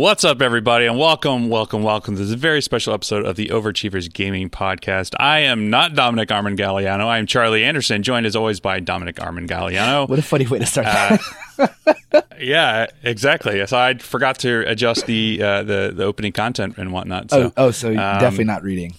What's up, everybody, and welcome, welcome, welcome to this very special episode of the Overachievers Gaming Podcast. I am not Dominic Armand Galliano. I am Charlie Anderson, joined as always by Dominic Armand Galliano. What a funny way to start that. Yeah, exactly. So I forgot to adjust the uh, the the opening content and whatnot. So oh, oh, so definitely not reading.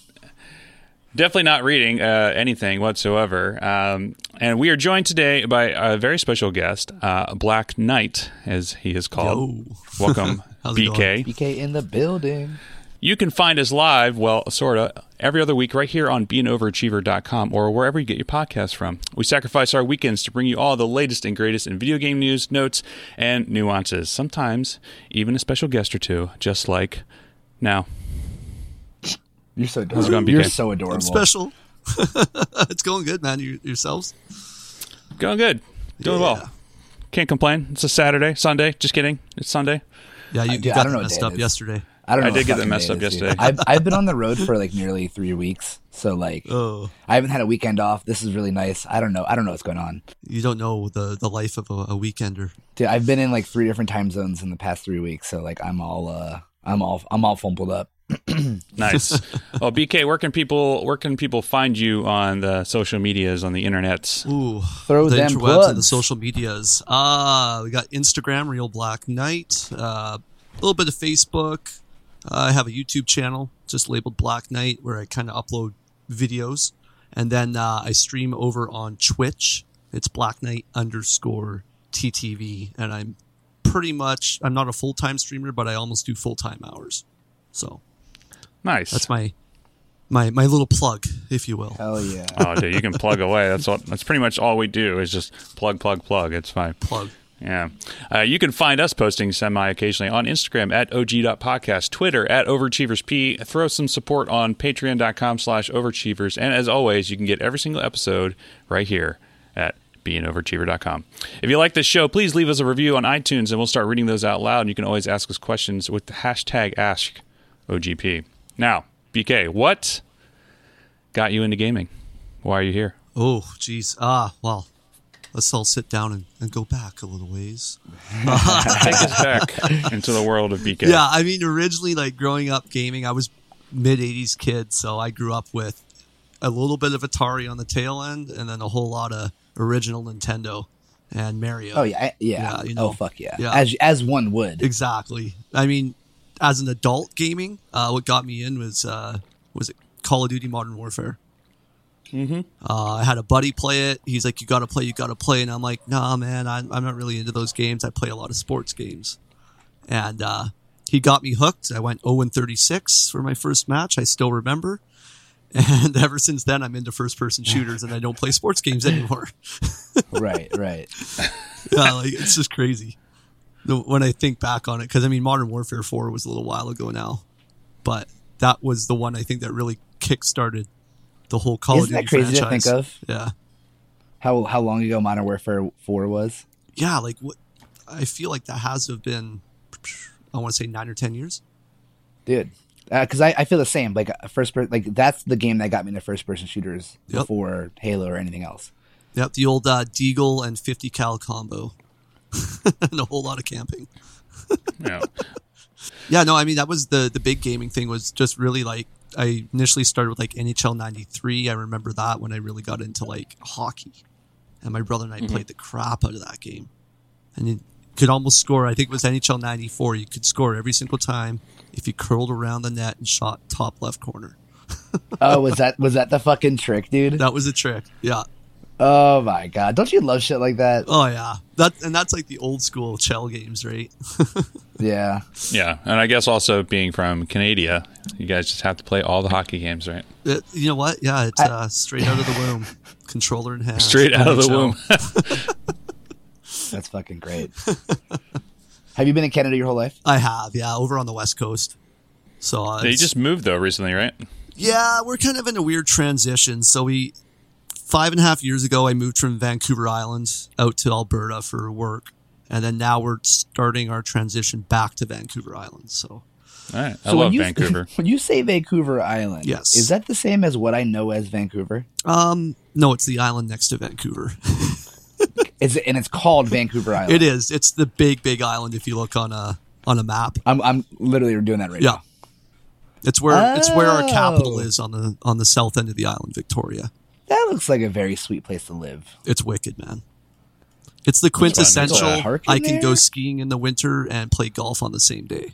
definitely not reading uh, anything whatsoever. Um, and we are joined today by a very special guest, uh, Black Knight, as he is called. Welcome, How's BK. BK in the building. You can find us live, well, sort of, every other week right here on beingoverachiever.com or wherever you get your podcasts from. We sacrifice our weekends to bring you all the latest and greatest in video game news, notes, and nuances. Sometimes even a special guest or two, just like now. You're so it adorable. going, You're BK? so adorable. I'm special. it's going good, man. You, yourselves? Going good. Doing Yeah. well. Can't complain. It's a Saturday, Sunday. Just kidding. It's Sunday. Yeah, you, you I got don't know messed up it is. yesterday. I don't know. I did get that messed up it is, yesterday. I've, I've been on the road for like nearly three weeks, so like Oh, I haven't had a weekend off. This is really nice. I don't know. I don't know what's going on, you don't know the the life of a, a weekender. dude. I've been in like three different time zones in the past three weeks, so like I'm all uh I'm all I'm all fumbled up. Nice. well, BK, where can people where can people find you on the social medias on the internets? Ooh, Throw the them interwebs plugs. and the social medias. Ah, we got Instagram, Real Black Knight. Uh, a little bit of Facebook. Uh, I have a YouTube channel just labeled Black Knight where I kind of upload videos, and then uh, I stream over on Twitch. It's Black Knight underscore TTV, and I'm pretty much I'm not a full time streamer, but I almost do full time hours. So Nice. that's my my my little plug, if you will. Hell yeah. oh, dude, you can plug away. That's what. That's pretty much all we do is just plug, plug, plug. It's fine. Plug. Yeah. Uh, you can find us posting semi occasionally on Instagram at og.podcast, Twitter at overachieversp. Throw some support on patreon.com slash overachievers. And as always, you can get every single episode right here at beingoverachiever.com. If you like this show, please leave us a review on iTunes and we'll start reading those out loud. And you can always ask us questions with the hashtag AskOGP. Now, BK, what got you into gaming? Why are you here? Oh, geez. Ah, well, let's all sit down and, and go back a little ways. Take us back into the world of BK. Yeah, I mean, originally, like growing up gaming, I was mid 80s kid, so I grew up with a little bit of Atari on the tail end and then a whole lot of original Nintendo and Mario. Oh yeah, I- yeah. Yeah, you know. oh fuck yeah. Yeah. As as one would. Exactly. I mean, as an adult gaming, uh, what got me in was uh, was it Call of Duty Modern Warfare. Mm-hmm. Uh, I had a buddy play it. He's like, "You got to play, you got to play," and I'm like, "Nah, man, I'm, I'm not really into those games. I play a lot of sports games." And uh, he got me hooked. I went 0 and 36 for my first match. I still remember. And ever since then, I'm into first person shooters, and I don't play sports games anymore. right, right. yeah, like it's just crazy the, when I think back on it. Because I mean, Modern Warfare Four was a little while ago now, but that was the one I think that really kick-started the whole Call Isn't of that Duty crazy franchise. to think of? Yeah, How how long ago Modern Warfare Four was? yeah. Like what? I feel like that has to have been. I want to say nine or ten years. dude because I, I feel the same like uh, first per- like that's the game that got me into first person shooters Yep. before halo or anything else Yep, the old uh, Deagle and 50 cal combo, and a whole lot of camping. Yeah. Yeah, no, I mean that was the the big gaming thing was just really like I initially started with like NHL '93. I remember that when I really got into like hockey, and my brother and I mm-hmm. played the crap out of that game, and you could almost score. I think it was NHL '94. You could score every single time if you curled around the net and shot top left corner. oh was that was that the fucking trick dude That was a trick. Yeah. Oh my god don't you love shit like that Oh yeah. That and that's like the old school shell games, right? yeah Yeah, and I guess also being from Canada, you guys just have to play all the hockey games, right? It- you know what? Yeah, it's uh, straight out of the womb. Controller in hand. Straight out of the womb. that's fucking great have you been in canada your whole life I have, yeah, over on the west coast. So uh, you just moved though recently, right? yeah, we're kind of in a weird transition. So we five and a half years ago, I moved from Vancouver Island out to Alberta for work, and then now we're starting our transition back to Vancouver Island. So All right, I So when love you, Vancouver. when you say vancouver island Yes. is that the same as what i know as vancouver um, no, it's the island next to Vancouver. is it, and it's called vancouver island it is. It's the big, big island. If you look on a on a map. I'm I'm literally doing that right Yeah. now. It's where it's where our capital Oh. is on the on the south end of the island, Victoria. That looks like a very sweet place to live. It's wicked, man. It's the fun. There's a quintessential. I can go skiing in the winter and play golf on the same day.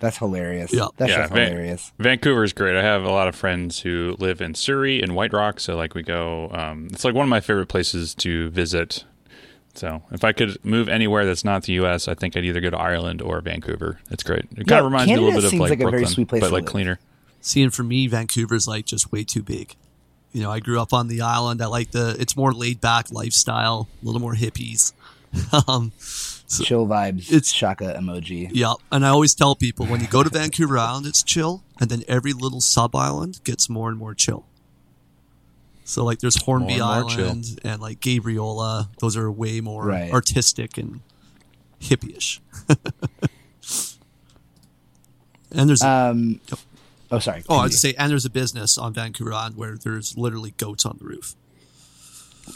That's hilarious. Yeah. That's yeah, just Van- hilarious. Vancouver's great. I have a lot of friends who live in Surrey and White Rock, so like we go. Um, it's like one of my favorite places to visit. So if I could move anywhere that's not the U.S., I think I'd either go to Ireland or Vancouver. It's great. It kind of reminds me a little bit of seems like, like a very Brooklyn, sweet place but like live. cleaner. Seeing for me, Vancouver's like just way too big. You know, I grew up on the island. I like the it's more laid back lifestyle, a little more hippies. um, Chill vibes. It's- It's shaka emoji. yeah, and I always tell people when you go to Vancouver Island, it's chill, and then every little sub island gets more and more chill. So like, there's Hornby More and more chill. Island and like Gabriola. Those are way more Right. artistic and hippie-ish. and there's Um. Oh, sorry. Oh, I was to say, and there's a business on Vancouver Island where there's literally goats on the roof.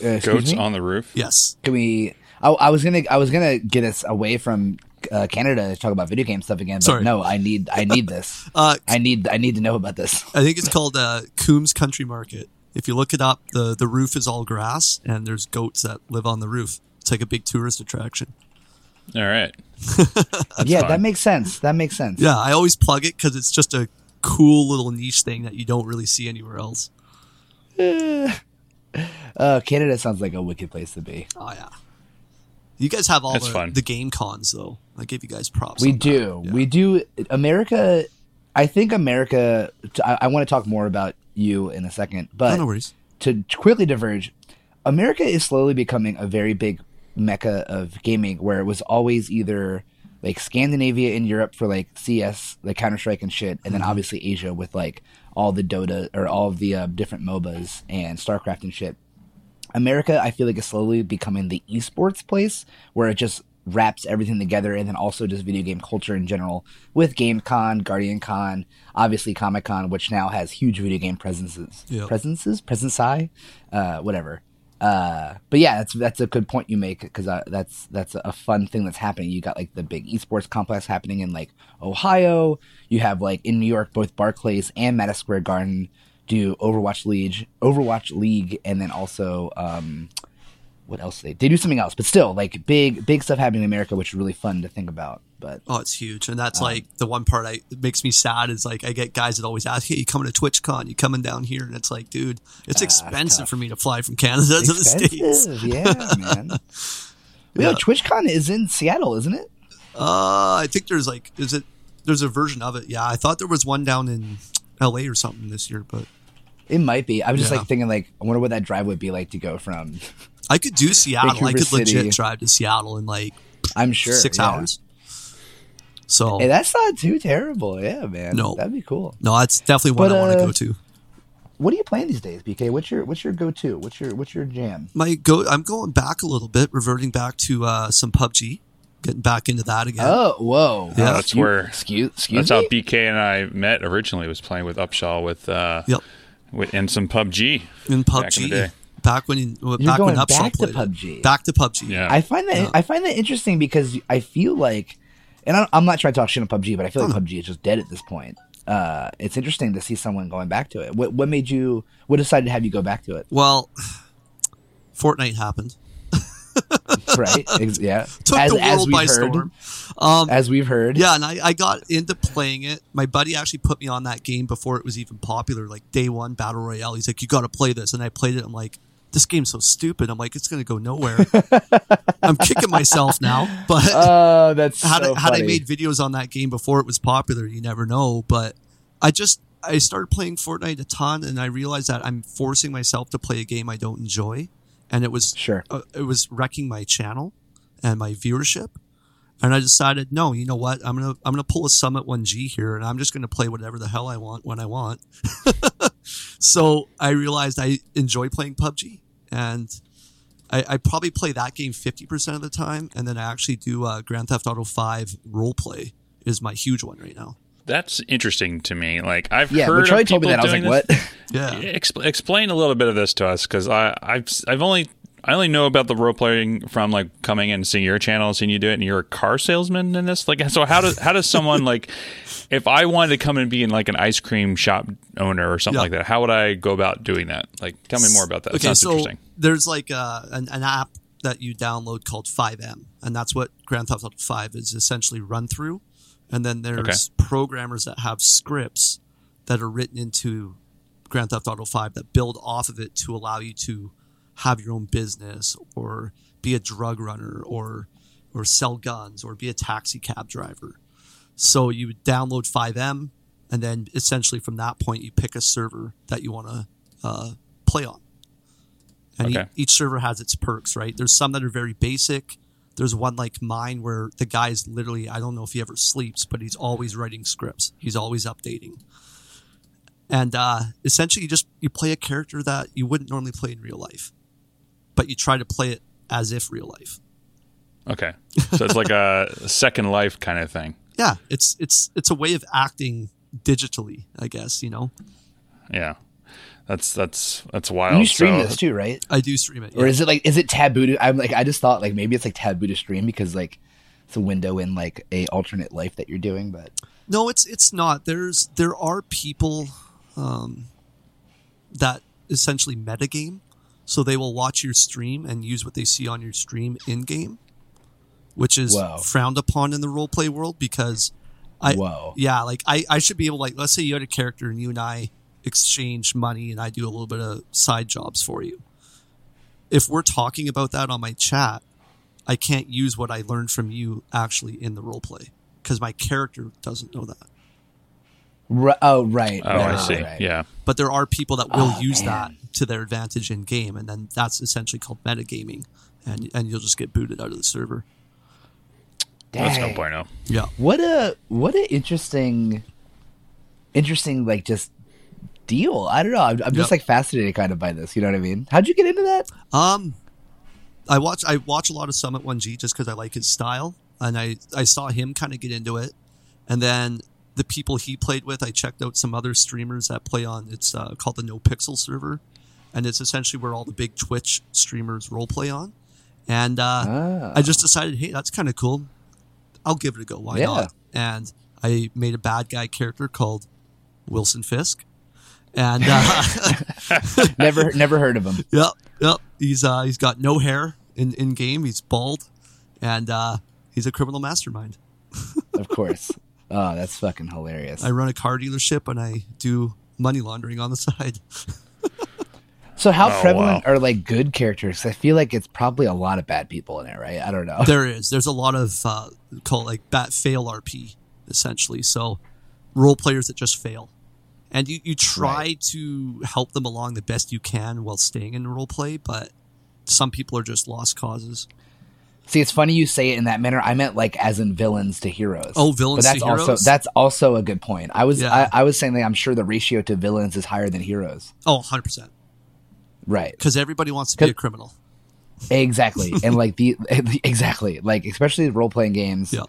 Uh, Goats me? on the roof. Yes. Can we? I, I was gonna. I was gonna get us away from uh, Canada to talk about video game stuff again. But Sorry. no, I need. I need this. Uh, I need. I need to know about this. I think it's called uh, Coombs Country Market. If you look it up, the, the roof is all grass, and there's goats that live on the roof. It's like a big tourist attraction. All right. yeah, fun. that makes sense. That makes sense. Yeah, I always plug it because it's just a cool little niche thing that you don't really see anywhere else. Uh, Canada sounds like a wicked place to be. Oh yeah. You guys have all That's the, fun. the game cons though. I give you guys props. We do. Yeah. We do. America. I think America. I, I want to talk more about you in a second, Oh, but no worries. to quickly diverge, America is slowly becoming a very big mecca of gaming, where it was always either like Scandinavia and Europe for like CS, like Counter Strike and shit, and then Mm-hmm. obviously Asia with like all the Dota or all of the uh, different MOBAs and StarCraft and shit. America, I feel like is slowly becoming the esports place where it just wraps everything together, and then also just video game culture in general with GameCon, Guardian Con, obviously Comic Con, which now has huge video game presences, Yep. presences, presence uh, whatever. Uh, but yeah, that's that's a good point you make because uh, that's that's a fun thing that's happening. You got like the big esports complex happening in like Ohio. You have like in New York, both Barclays and Madison Square Garden do Overwatch League, Overwatch League, and then also um, what else they they do something else, but still like big big stuff happening in America, which is really fun to think about. But Oh, it's huge, and Um, that's like the one part I makes me sad is like I get guys that always ask, "Hey, you coming to TwitchCon? You coming down here?" And it's like, dude, it's expensive Ah, tough. for me to fly from Canada to the states. yeah, man. Yeah. Yeah. TwitchCon is in Seattle, isn't it? Uh, I think there's like, is it? There's a version of it. Yeah, I thought there was one down in L.A. or something this year, but It might be. I was just Yeah. like thinking, like, I wonder what that drive would be like to go from. I could do Seattle. I Vancouver could legit drive to Seattle in like I'm sure six yeah. hours. So Hey, that's not too terrible. Yeah, man. No. that'd be cool. no, that's definitely one But, I want to uh, go to. What are you playing these days, BK? What's your what's your go to? What's your what's your jam? My go, I'm going back a little bit, reverting back to uh, some PUBG, getting back into that again. Oh, whoa. Yeah. That's where- Excuse, excuse That's how. BK and I met originally. Was playing with Upshaw with uh, Yep, with, and some PUBG. in PUBG. Back in the. Back when, well, You're back when going Upshaw back to played it. PUBG. Back to PUBG. Yeah. I find that Yeah. I find that interesting because I feel like, and I, I'm not trying to talk shit on PUBG, but I feel like PUBG is just dead at this point. Uh, it's interesting to see someone going back to it. What what made you? What decided to have you go back to it? Well, Fortnite happened. Right? Yeah. Took as, the world we've by heard, storm. Um, As we've heard. Yeah, and I, I got into playing it. My buddy actually put me on that game before it was even popular, like day one battle royale. He's like, "You got to play this," and I played it. I'm like, "This game's so stupid." I'm like, "It's gonna go nowhere." I'm kicking myself now, but Oh, that's had, so I, had I made videos on that game before it was popular, you never know. But I just I started playing Fortnite a ton, and I realized that I'm forcing myself to play a game I don't enjoy, and it was Sure. uh, it was wrecking my channel and my viewership. And I decided, no, you know what? I'm gonna I'm gonna pull a Summit 1G here, and I'm just gonna play whatever the hell I want when I want. so I realized I enjoy playing PUBG, and I, I probably play that game 50% of the time, and then I actually do uh, Grand Theft Auto 5 roleplay is my huge one right now. That's interesting to me. Like I've Yeah, heard when of Charlie told me people that, I was doing like, this. "What?" Yeah. Expl- explain a little bit of this to us because I I've I've only I only know about the role playing from like coming in and seeing your channel and seeing you do it, and you're a car salesman in this. Like, so how does how does someone like, if I wanted to come and be in like an ice cream shop owner or something Yeah. like that, how would I go about doing that? Like, tell me more about that. Okay, so interesting. there's like uh, an, an app that you download called FiveM, and that's what Grand Theft Auto 5 is essentially run through. And then there's programmers that have scripts that are written into Grand Theft Auto 5 that build off of it to allow you to have your own business or be a drug runner or or sell guns or be a taxi cab driver. So you download FiveM, and then essentially from that point you pick a server that you want to uh, play on. And Okay. e- each server has its perks, right? There's some that are very basic. There's one like mine where the guy is literally, I don't know if he ever sleeps, but he's always writing scripts. He's always updating. And uh, essentially, you just you play a character that you wouldn't normally play in real life, but you try to play it as if real life. Okay, so it's like a second life kind of thing. Yeah, it's it's it's a way of acting digitally, I guess. You know, Yeah, that's that's that's wild. you stream So- this too, right? I do stream it. Or is it like is it taboo? To, I'm like I just thought like maybe it's like taboo to stream because like it's a window in like a alternate life that you're doing, but No, it's it's not. There's there are people um, that essentially metagame, so they will watch your stream and use what they see on your stream in game, which is Wow. frowned upon in the role play world because I Whoa. yeah like I I should be able like let's say you had a character and you and I exchange money and I do a little bit of side jobs for you. If we're talking about that on my chat, I can't use what I learned from you actually in the role play because my character doesn't know that. Ri- oh right. Oh, right, I see. right. Yeah. but there are people that will Oh, use man. that to their advantage in game, and then that's essentially called metagaming, and and you'll just get booted out of the server. That's no bueno. Yeah, What a what an interesting, interesting like just deal. I don't know. I'm, I'm just Yep. like fascinated kind of by this. You know what I mean? How'd you get into that? um, I watch I watch a lot of Summit One G just because I like his style, and I I saw him kind of get into it, and then the people he played with, I checked out some other streamers that play on. It's uh, called the No Pixel server, and it's essentially where all the big Twitch streamers role play on, and uh, Ah. I just decided, hey, that's kind of cool. I'll give it a go. Why Yeah. not? And I made a bad guy character called Wilson Fisk. And uh, never never heard of him. yep, yep. He's uh, he's got no hair in, in game. He's bald, and uh, he's a criminal mastermind. Of course. oh, that's fucking hilarious. I run a car dealership and I do money laundering on the side. So how Oh, prevalent wow. are like good characters? I feel like it's probably a lot of bad people in there, right? I don't know. there is there's a lot of uh, call like bat fail RP essentially. So role players that just fail, and you you try to help them along the best you can while staying in role play, but some people are just lost causes. See, it's funny you say it in that manner. I meant like as in villains to heroes. Oh, villains but that's to also heroes? that's also a good point. I was Yeah. I, I was saying that I'm sure the ratio to villains is higher than heroes. Oh, 100 percent. Right. Because everybody wants to be a criminal. Exactly. and like the exactly like especially role playing games. Yeah.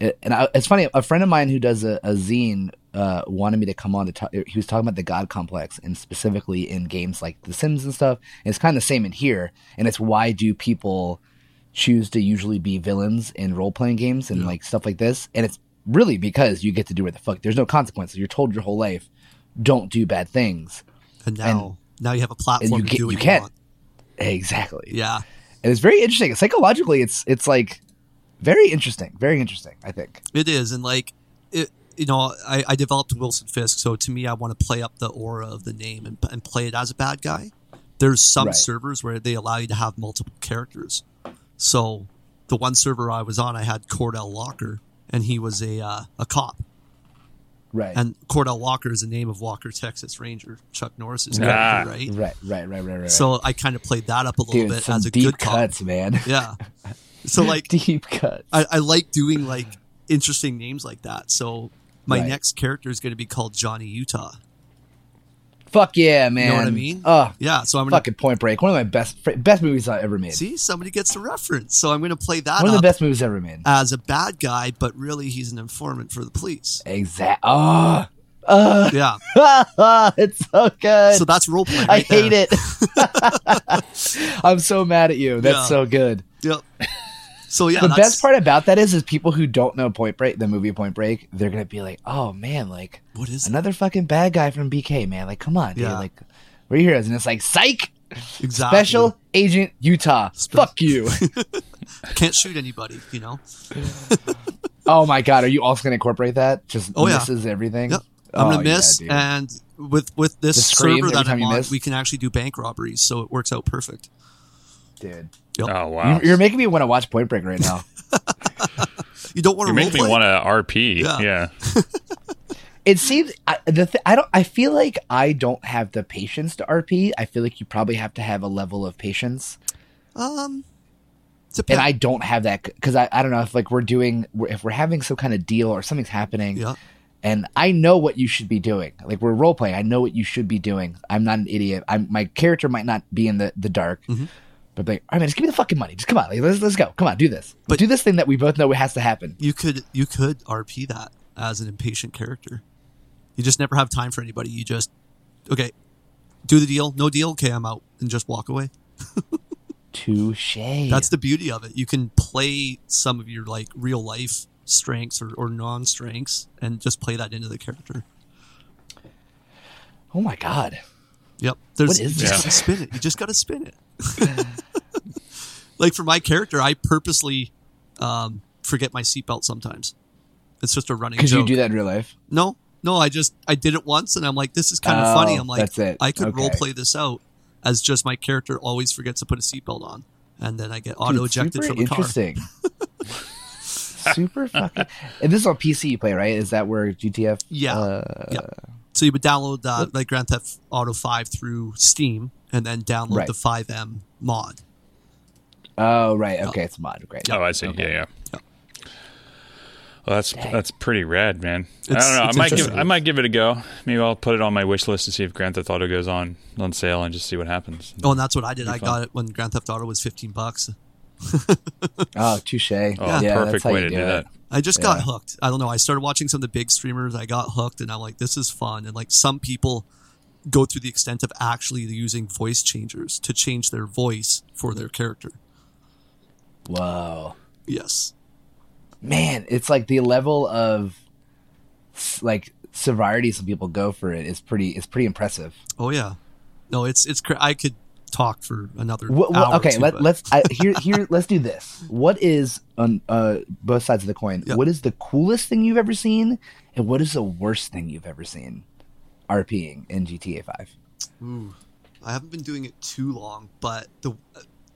It- and I, it's funny. A friend of mine who does a, a zine uh, wanted me to come on to talk. He was talking about the God complex and specifically in games like The Sims and stuff. And it's kind of the same in here. And it's why do people choose to usually be villains in role playing games and like stuff like this? And it's really because you get to do what the fuck. There's no consequences. You're told your whole life, don't do bad things. And now now you have a platform you to do what you can't. want. Exactly. Yeah. And it's very interesting. Psychologically, it's it's like very interesting. Very interesting. I think. It is, and like it, you know, I, I developed Wilson Fisk, so to me, I want to play up the aura of the name and, and play it as a bad guy. There's some Right. servers where they allow you to have multiple characters. So the one server I was on, I had Cordell Locker, and he was a uh, a cop, Right. and Cordell Walker is the name of Walker, Texas Ranger, Chuck Norris's Ah. character, right? right. Right. Right. Right. Right. So I kind of played that up a little Dude, bit as a deep good cuts, man. Yeah. So like deep cuts. I, I like doing like interesting names like that. So my Right. next character is going to be called Johnny Utah. Fuck yeah, man. You know what I mean? Oh, Yeah. So I'm to fucking Point Break. One of my best best movies I ever made. see somebody gets the reference. So I'm going to play that One of the best movies ever made. as a bad guy, but really he's an informant for the police. Exactly. Oh, Uh, Yeah. it's so good. So that's role playing. I hate it. I'm so mad at you. That's Yeah. so good. Yep. So yeah, the best part about that is, is people who don't know Point Break, the movie Point Break, they're gonna be like, "Oh man, like What is another fucking bad guy from BK, man. Like, come on, dude. Yeah. Like, we're heroes." And it's like, "Psych, exactly Special Agent Utah. Fuck you." can't shoot anybody. You know. oh my god, are you also gonna incorporate that? Just Oh, yeah. misses everything. Yep. I'm Oh, gonna yeah, miss, dude. and with with this server that I'm on, miss? we can actually do bank robberies, so it works out perfect. dude, Yep. Oh wow. you're, you're making me want to watch Point Break right now. You don't want to. You're making me want to RP. Yeah. Yeah. it seems I, the th- I don't. I feel like I don't have the patience to RP. I feel like you probably have to have a level of patience. Um, and I don't have that because I, I don't know if like we're doing if we're having some kind of deal or something's happening, yeah. and I know what you should be doing. Like we're role playing, I know what you should be doing. I'm not an idiot. I'm my character might not be in the the dark, Mhm. But like, all right, man, just give me the fucking money. Just come on, like, let's let's go. Come on, do this. But- do this thing that we both know has to happen. You could you could RP that as an impatient character. You just never have time for anybody. You just okay, do the deal. No deal. Okay, I'm out, and just walk away. Touche. That's the beauty of it. You can play some of your like real life strengths or, or non strengths and just play that into the character. oh my god. Yep. There's What is you just this? gotta spin it. You just gotta spin it. like for my character, I purposely um, forget my seatbelt sometimes. It's just a running Because you do that in real life. No, no, I just I did it once and I'm like, this is kind of Oh, funny. I'm like. I could Okay. role play this out as just my character always forgets to put a seatbelt on, and then I get auto ejected from car. interesting. super fucking. And this is on PC you play, right? Is that where GTF? Yeah, Uh, yeah. So you would download uh, like Grand Theft Auto Five through Steam, and then download Right. the FiveM mod. Oh, right. Okay, it's a mod. Great. Oh, I see. Okay. Yeah, yeah. Well, that's that's pretty rad, man. I don't know. I might give. I might give it a go. Maybe I'll put it on my wish list to see if Grand Theft Auto goes on on sale and just see what happens. Oh, and that's what I did. I fun. got it when Grand Theft Auto was fifteen bucks. Oh, touche. Oh, yeah, that's perfect way to do it. that. I just got hooked. I don't know. I started watching some of the big streamers. I got hooked, and I'm like, this is fun. And like some people go through the extent of actually using voice changers to change their voice for their character. Wow. Yes. man, it's like the level of like severity some people go for it is pretty. It's pretty impressive. Oh yeah. No, it's it's. Cra- I could talk for another. What- hour okay, two, let, let's I, here here let's do this. What is on uh, both sides of the coin? Yeah. What is the coolest thing you've ever seen, and what is the worst thing you've ever seen? RPing in GTA Five. Ooh, I haven't been doing it too long, but the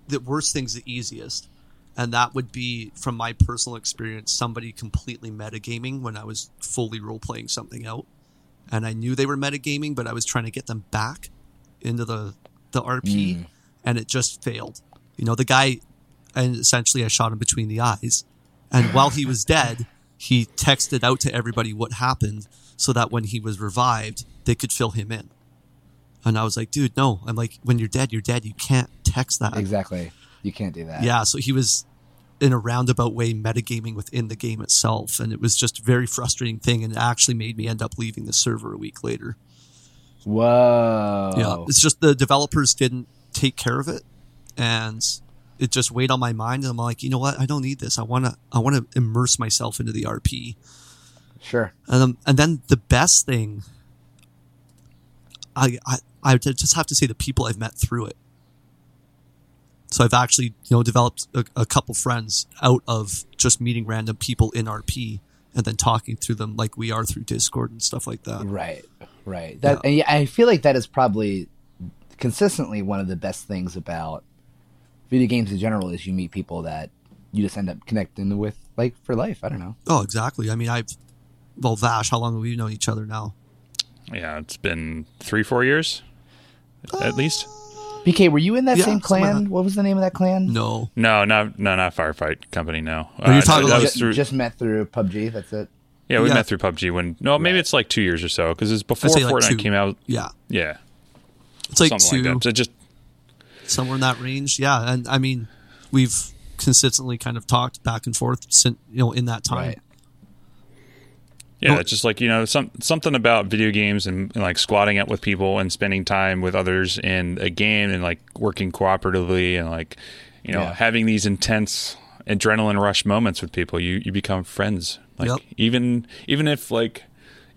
the worst thing's the easiest, and that would be from my personal experience. Somebody completely metagaming when I was fully role playing something out, and I knew they were metagaming, but I was trying to get them back into the the RP, Mm. and it just failed. You know, the guy, and essentially I shot him between the eyes, and while he was dead, he texted out to everybody what happened, so that when he was revived, they could fill him in. And I was like, dude, no. I'm like, when you're dead, you're dead. You can't text that. Exactly. You can't do that. Yeah. So he was in a roundabout way metagaming within the game itself. And it was just a very frustrating thing. And it actually made me end up leaving the server a week later. Whoa. Yeah. It's just the developers didn't take care of it. And it just weighed on my mind. And I'm like, you know what? I don't need this. I want to, I want to immerse myself into the RP. Sure. And, um, and then the best thing, I, I, I just have to say the people I've met through it. So I've actually, you know, developed a, a couple friends out of just meeting random people in RP and then talking through them like we are through Discord and stuff like that. Right. Right. That and yeah, I feel like that is probably consistently one of the best things about video games in general is you meet people that you just end up connecting with like for life. I don't know. Oh, exactly. I mean, I've, well, Vash, how long have we known each other now? Yeah, it's been three, four years at least. BK, were you in that Yeah, same something like clan? that. What was the name of that clan? No. No, no, no, not Firefight Company. No, Oh, you're uh, talking that about was Ju- through. just met through PUBG. That's it. yeah, we Yeah. met through PUBG when. No, maybe Right. it's like two years or so because it's before say like Fortnite two. came out. Yeah. Yeah, It's like something two, like that. So just somewhere in that range. Yeah. And I mean, we've consistently kind of talked back and forth since, you know, in that time. Right. Yeah, it's just like you know some something about video games and, and like squatting up with people and spending time with others in a game and like working cooperatively and like you know Yeah. having these intense adrenaline rush moments with people. You you become friends. Like Yep. even even if like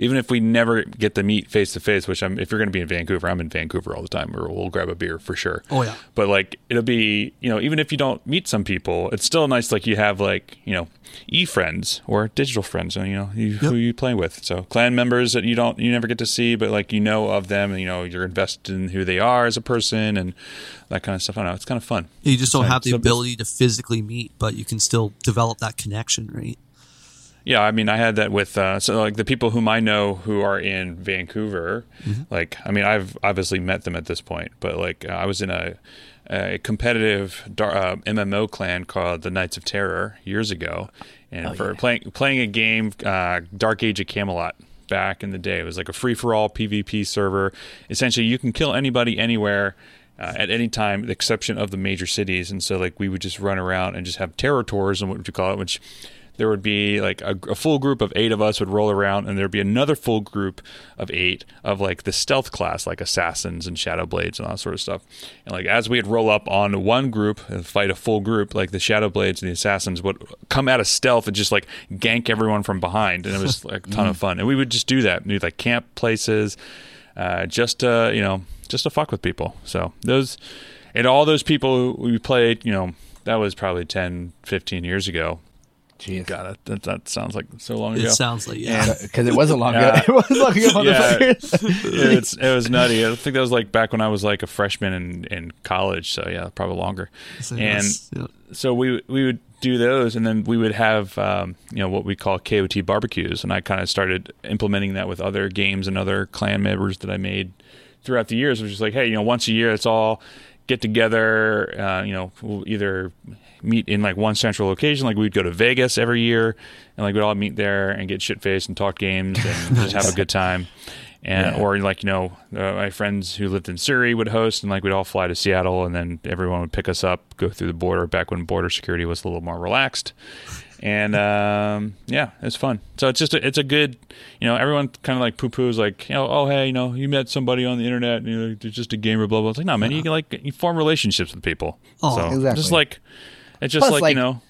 even if we never get to meet face to face, which I'm if you're going to be in Vancouver, I'm in Vancouver all the time, or we'll grab a beer for sure. Oh, yeah. But like it'll be you know even if you don't meet some people, it's still nice like you have like you know e friends or digital friends, and you know you, who you play with. So clan members that you don't you never get to see, but like you know of them, and you know you're invested in who they are as a person and that kind of stuff. I don't know. It's kind of fun. You just don't have the ability to physically meet, but you can still develop that connection, right? Yeah, I mean, I had that with uh, so like the people whom I know who are in Vancouver. Like, I mean, I've obviously met them at this point, but like uh, I was in a, a competitive dar- uh, MMO clan called the Knights of Terror years ago, and for playing playing a game, uh, Dark Age of Camelot. Back in the day, it was like a free for all PvP server. Essentially, you can kill anybody anywhere uh, at any time, with the exception of the major cities. And so, like, we would just run around and just have terror tours, and what would you call it? Which there would be like a, a full group of eight of us would roll around, and there'd be another full group of eight of like the stealth class, like assassins and shadow blades and all that sort of stuff. And like as we'd roll up on one group and fight a full group, like the shadow blades and the assassins would come out of stealth and just like gank everyone from behind, and it was like a ton of fun. And we would just do that, we'd like camp places, uh, just to you know just to fuck with people. So those and all those people we played, you know, that was probably 10, 15 years ago. Jeez. God, that, that, that sounds like so long ago. It sounds like yeah. Because it wasn't long Yeah. ago. It was long ago, Yeah. motherfuckers. it's, it was nutty. I think that was like back when I was like a freshman in, in college. So yeah, probably longer. So, and yes, yeah. so we we would do those, and then we would have um, you know what we call KOT barbecues, and I kind of started implementing that with other games and other clan members that I made throughout the years. Which is like, hey, you know, once a year, let's all get together. Uh, you know, we'll either meet in like one central location, like we'd go to Vegas every year, and like we'd all meet there and get shit faced and talk games and just have a good time. And Yeah. or like you know, uh, my friends who lived in Surrey would host, and like we'd all fly to Seattle, and then everyone would pick us up, go through the border. Back when border security was a little more relaxed, and um, yeah, it's fun. So it's just a, it's a good, you know, everyone kind of like poo poos like, you know, oh hey, you know, you met somebody on the internet, and you know, they're just a gamer, blah blah. It's like no man, you can like you form relationships with people. Oh, so exactly. just like it's just Plus, like, like, you know,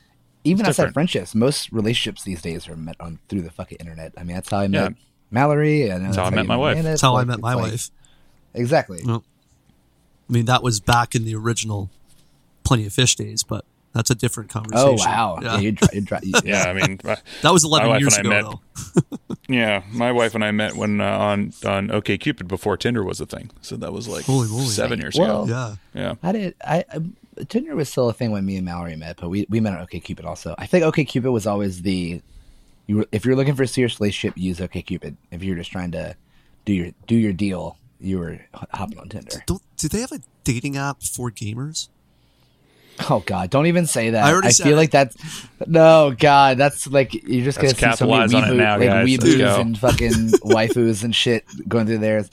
Even outside different. friendships, most relationships these days are met on through the fucking internet. I mean, that's how I met Yeah. Mallory, and that's, how I met my wife. Amanda. That's how I met my like- wife. Exactly. Well, I mean, that was back in the original Plenty of Fish days, but that's a different conversation. Oh wow! Yeah. Yeah, you dri- you dri- yeah, I mean. that was 11 years ago, met- though. Yeah, my wife and I met when uh, on on OKCupid before Tinder was a thing. So that was like Holy moly. seven years Well- ago. Yeah. Yeah, I did. I, I Tinder was still a thing when me and Mallory met, but we we met on OkCupid also. I think OkCupid was always the you were, if you're looking for a serious relationship, use OkCupid. If you're just trying to do your do your deal, you were hopping on Tinder. Don't, do they have a dating app for gamers? Oh God! Don't even say that. I I, feel it. like that's no God. That's like you're just Let's gonna see so many capitalize on it weeboo- now, like guys. Weeboos and fucking waifus and shit going through there.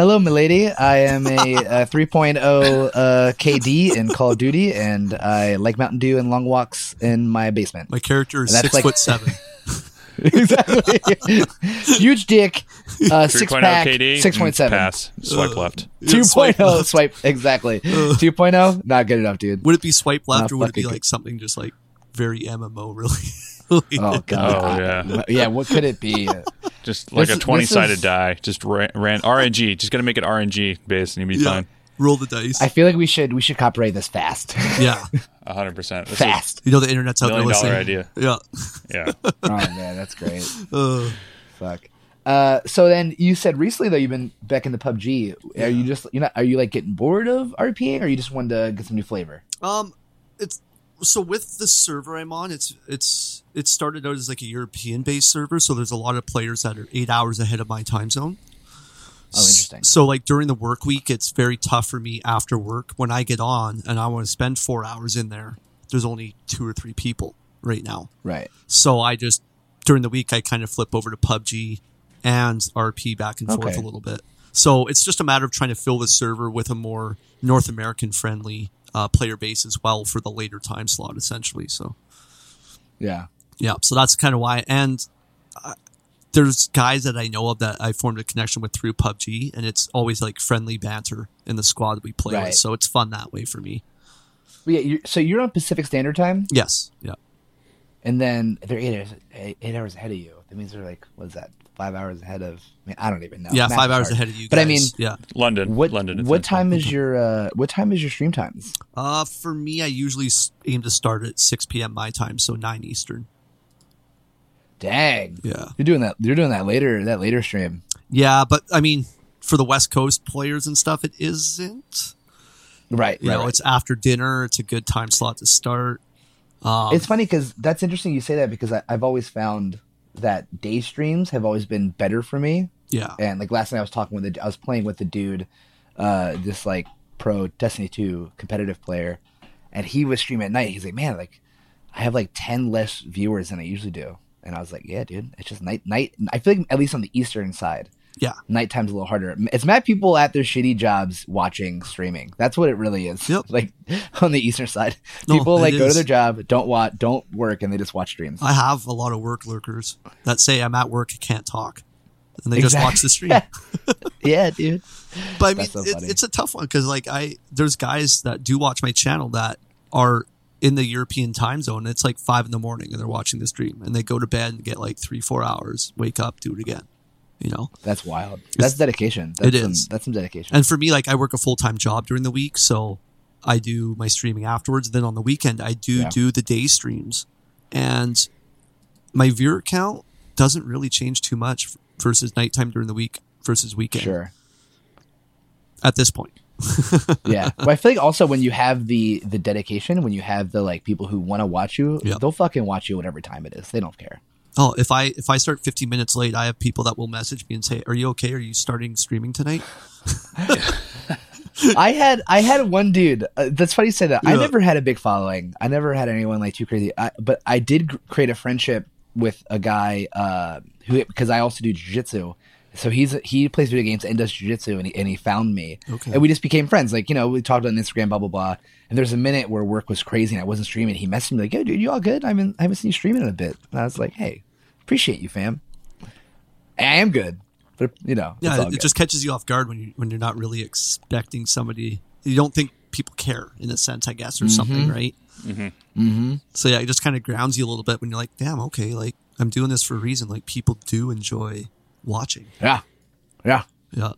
Hello, milady. I am a, uh 3.0 uh, KD in Call of Duty, and I like Mountain Dew and long walks in my basement. My character is And six like- foot seven. exactly. Huge dick. Uh, six pack. KD, Six point seven. oh Pass. Swipe left. Two Swipe point oh left. swipe exactly. Two not good enough, dude. Would it be swipe left Not or would it be fucking like something just like very MMO really? Oh god. Oh, yeah. yeah. What could it be? Just like This a twenty-sided is- die. Just ran, ran RNG. Just gonna make it RNG based, and you'll be yeah. fine. Roll the dice. I feel like we should we should copyright this fast. yeah. hundred percent. fast. You know the internet's out there Million dollar idea. Yeah. Yeah. Oh man, that's great. Uh, Fuck. Uh, so then you said recently though you've been back in the PUBG. Are you just you know are you like getting bored of RPing or you just wanted to get some new flavor? Um, it's so with the server I'm on, it's it's it started out as like a European based server, so there's a lot of players that are eight hours ahead of my time zone. Oh, interesting. So like during the work week, it's very tough for me after work when I get on and I want to spend four hours in there. There's only two or three people right now, Right. so I just during the week I kind of flip over to PUBG and RP back and forth Okay. a little bit. So it's just a matter of trying to fill the server with a more North American friendly uh, player base as well for the later time slot, essentially. So Yeah. Yeah, so that's kind of why. And I, there's guys that I know of that I formed a connection with through PUBG, and it's always like friendly banter in the squad that we play Right. with. So it's fun that way for me. But yeah, you're, so you're on Pacific Standard Time, Yes. Yeah. and then they're eight hours, eight, eight hours ahead of you. That means they're like, what is that? Five hours ahead of. I mean, I don't even know. yeah. Math Five hours hard. ahead of you. But I mean, yeah. London. What London. what in- time is your uh, what time is your stream times? Uh, for me, I usually aim to start at 6 p.m. my time, so 9 Eastern. Dang, Yeah. you're doing that. You're doing that later. That later stream. Yeah, but I mean, for the West Coast players and stuff, it isn't. Right. You right, know, right. it's after dinner. It's a good time slot to start. Um, It's funny because that's interesting you say that because I, I've always found that day streams have always been better for me. yeah. And like last night, I was talking with the, I was playing with the dude, uh, this like pro Destiny two competitive player, and he was streaming at night. He's like, man, like I have like ten less viewers than I usually do, and I was like, yeah, dude, it's just night night. I feel like at least on the eastern side, Yeah. nighttime's a little harder. It's mad people at their shitty jobs watching streaming. That's what it really is. Yep. Like on the eastern side, No, people like go to their job, don't watch, don't work, and they just watch streams. I have a lot of work lurkers that say I'm at work, can't talk. And they just watch the stream. yeah, dude. But I mean, so it, it's a tough one because like I, there's guys that do watch my channel that are in the European time zone. It's like five in the morning and they're watching the stream and they go to bed and get like three, four hours, wake up, do it again. You know, That's wild. That's dedication. That's It some, is. That's some dedication. and for me, like I work a full time job during the week, so I do my streaming afterwards. Then on the weekend, I do Yeah. do the day streams, and my viewer count doesn't really change too much versus nighttime during the week versus weekend Sure. at this point. Yeah. but I feel like also when you have the the dedication, when you have the like people who want to watch you, Yep. they'll fucking watch you whatever time it is. They don't care. Oh, if I if I start 15 minutes late, I have people that will message me and say, "Are you okay? Are you starting streaming tonight?" I had I had one dude. Uh, that's funny you say that. I never had a big following. I never had anyone like too crazy. I, but I did create a friendship with a guy uh, who because I also do jujitsu. So he's he plays video games and does jujitsu, and he and he found me, Okay. and we just became friends. Like you know, we talked on Instagram, blah blah blah. And there's a minute where work was crazy, and I wasn't streaming. He messaged me like, "Yo, dude, you all good? I haven't I haven't seen you streaming in a bit." And I was like, "Hey, appreciate you, fam. I am good, but you know, Yeah, it good. just catches you off guard when you when you're not really expecting somebody. You don't think people care in a sense, I guess, or something, right? mm-hmm. So yeah, it just kind of grounds you a little bit when you're like, "Damn, okay, like I'm doing this for a reason. Like people do enjoy watching." yeah, yeah." Yeah.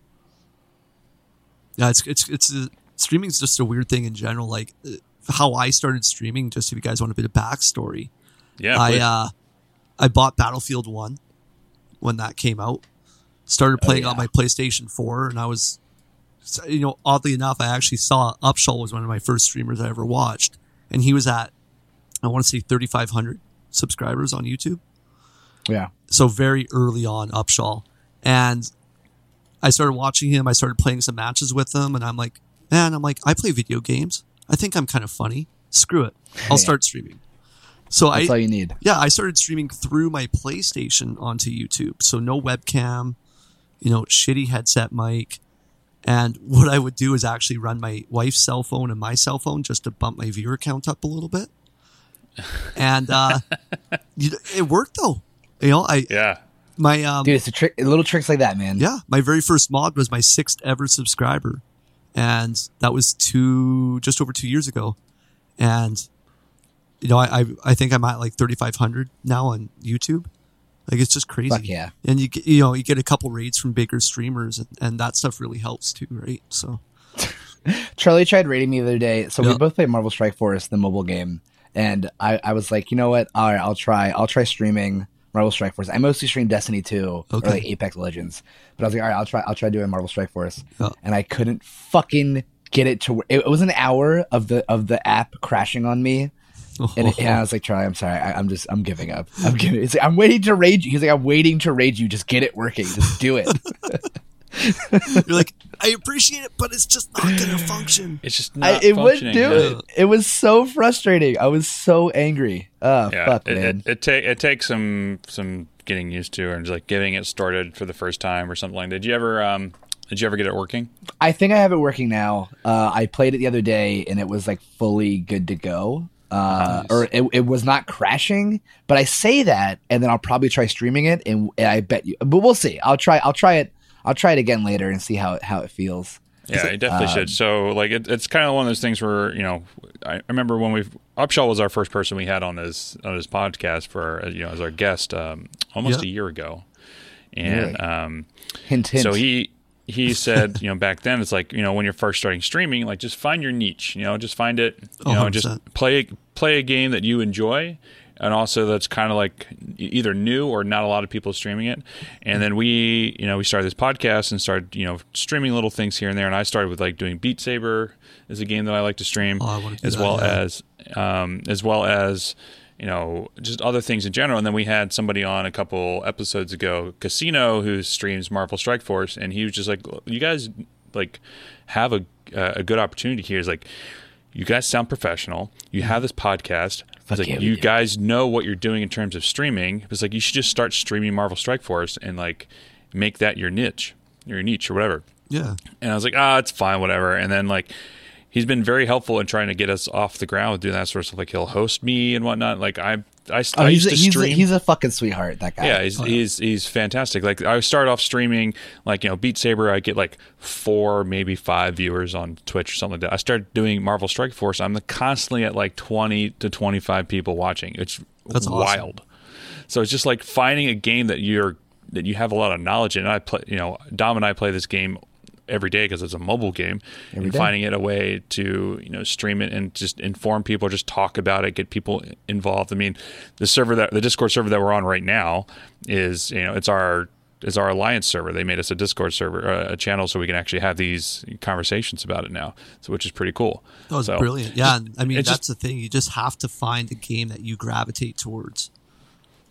Yeah, it's it's it's uh, streaming's just a weird thing in general. Like uh, how I started streaming. Just if you guys want a bit of backstory, Yeah. I please. uh, I bought Battlefield One when that came out. Started playing on yeah. my PlayStation Four, and I was, you know, oddly enough, I actually saw Upshaw was one of my first streamers I ever watched, and he was at, I want to say thirty five hundred subscribers on YouTube Yeah. So very early on Upshaw. And I started watching him. I started playing some matches with him, and I'm like, man, I'm like, I play video games. I think I'm kind of funny. Screw it. I'll Yeah. start streaming. So That's I all you need. yeah, I started streaming through my PlayStation onto YouTube. So no webcam, you know, shitty headset mic. And what I would do is actually run my wife's cell phone and my cell phone just to bump my viewer count up a little bit. And uh, it worked though. You know, I yeah. my um, Dude, it's a trick little tricks like that, man. yeah, my very first mod was my sixth ever subscriber, and that was two just over two years ago. And you know, I I, I think I'm at like 3,500 now on YouTube. Like it's just crazy. Fuck yeah. And you get, you know you get a couple raids from bigger streamers, and, and that stuff really helps too, right? So Charlie tried raiding me the other day. So we both played Marvel Strike Force, the mobile game, and I, I was like, you know what? All right, I'll try. I'll try streaming Marvel Strike Force. I mostly stream Destiny 2 Okay. or like Apex Legends, but I was like, all right, I'll try. I'll try doing Marvel Strike Force, Yeah. and I couldn't fucking get it to. It, it was an hour of the of the app crashing on me. And, it, and I was like, Charlie, I'm sorry. I, I'm just, I'm giving up. I'm giving. It's like, I'm waiting to rage you. He's like, I'm waiting to rage you. Just get it working. Just do it. you're like, I appreciate it, but it's just not going to function. It's just I, not it wouldn't do yeah. it. It was so frustrating. I was so angry. Oh Yeah, fuck, it, man. it, it, ta- it takes some some getting used to, and just like getting it started for the first time or something like. that. Did you ever um did you ever get it working? I think I have it working now. Uh, I played it the other day and it was like fully good to go. uh, Nice. or it, it was not crashing. But I say that, and then I'll probably try streaming it, and, and I bet you. But we'll see. I'll try. I'll try it. I'll try it again later and see how it, how it feels. Yeah, you definitely um, should. So, like, it, it's kind of one of those things where you know, I, I remember when we Upshaw was our first person we had on this on this podcast for uh, you know as our guest um, almost Yeah. a year ago, and Really? um, Hint hint. so he he said you know back then it's like you know when you're first starting streaming like just find your niche you know just find it you Oh, know 100%. just play play a game that you enjoy and also that's kind of like either new or not a lot of people streaming it. And then we you know we started this podcast and started you know streaming little things here and there. And i started with like doing beat saber is a game that i like to stream. Oh, do as that, well yeah. as um, as well as you know just other things in general. And then we had somebody on a couple episodes ago casino who streams marvel strike force. And he was just like you guys like have a a good opportunity here." here is like you guys sound professional you have this podcast it's like you guys know what you're doing in terms of streaming it's like you should just start streaming marvel strike force and like make that your niche your niche or whatever Yeah. and I was like, ah, it's fine, whatever. And then like he's been very helpful in trying to get us off the ground with doing that sort of stuff. Like he'll host me and whatnot. Like I, I, oh, I he's used a, to he's, a, he's a fucking sweetheart. That guy. yeah, he's, he's he's fantastic. Like I started off streaming, like you know, Beat Saber. I get like four, maybe five viewers on Twitch or something like that. I started doing Marvel Strike Force. I'm constantly at like twenty to twenty five people watching. It's That's awesome. wild. So it's just like finding a game that you're that you have a lot of knowledge in. I play, you know, Dom and I play this game every day because it's a mobile game, Every and day. finding it a way to you know stream it and just inform people, just talk about it, get people involved. I mean, the server that the Discord server that we're on right now is you know it's our is our alliance server. They made us a Discord server, uh, a channel, so we can actually have these conversations about it now. So which is pretty cool. That was So, brilliant. Yeah, and I mean it's that's the thing. You just have to find a game that you gravitate towards,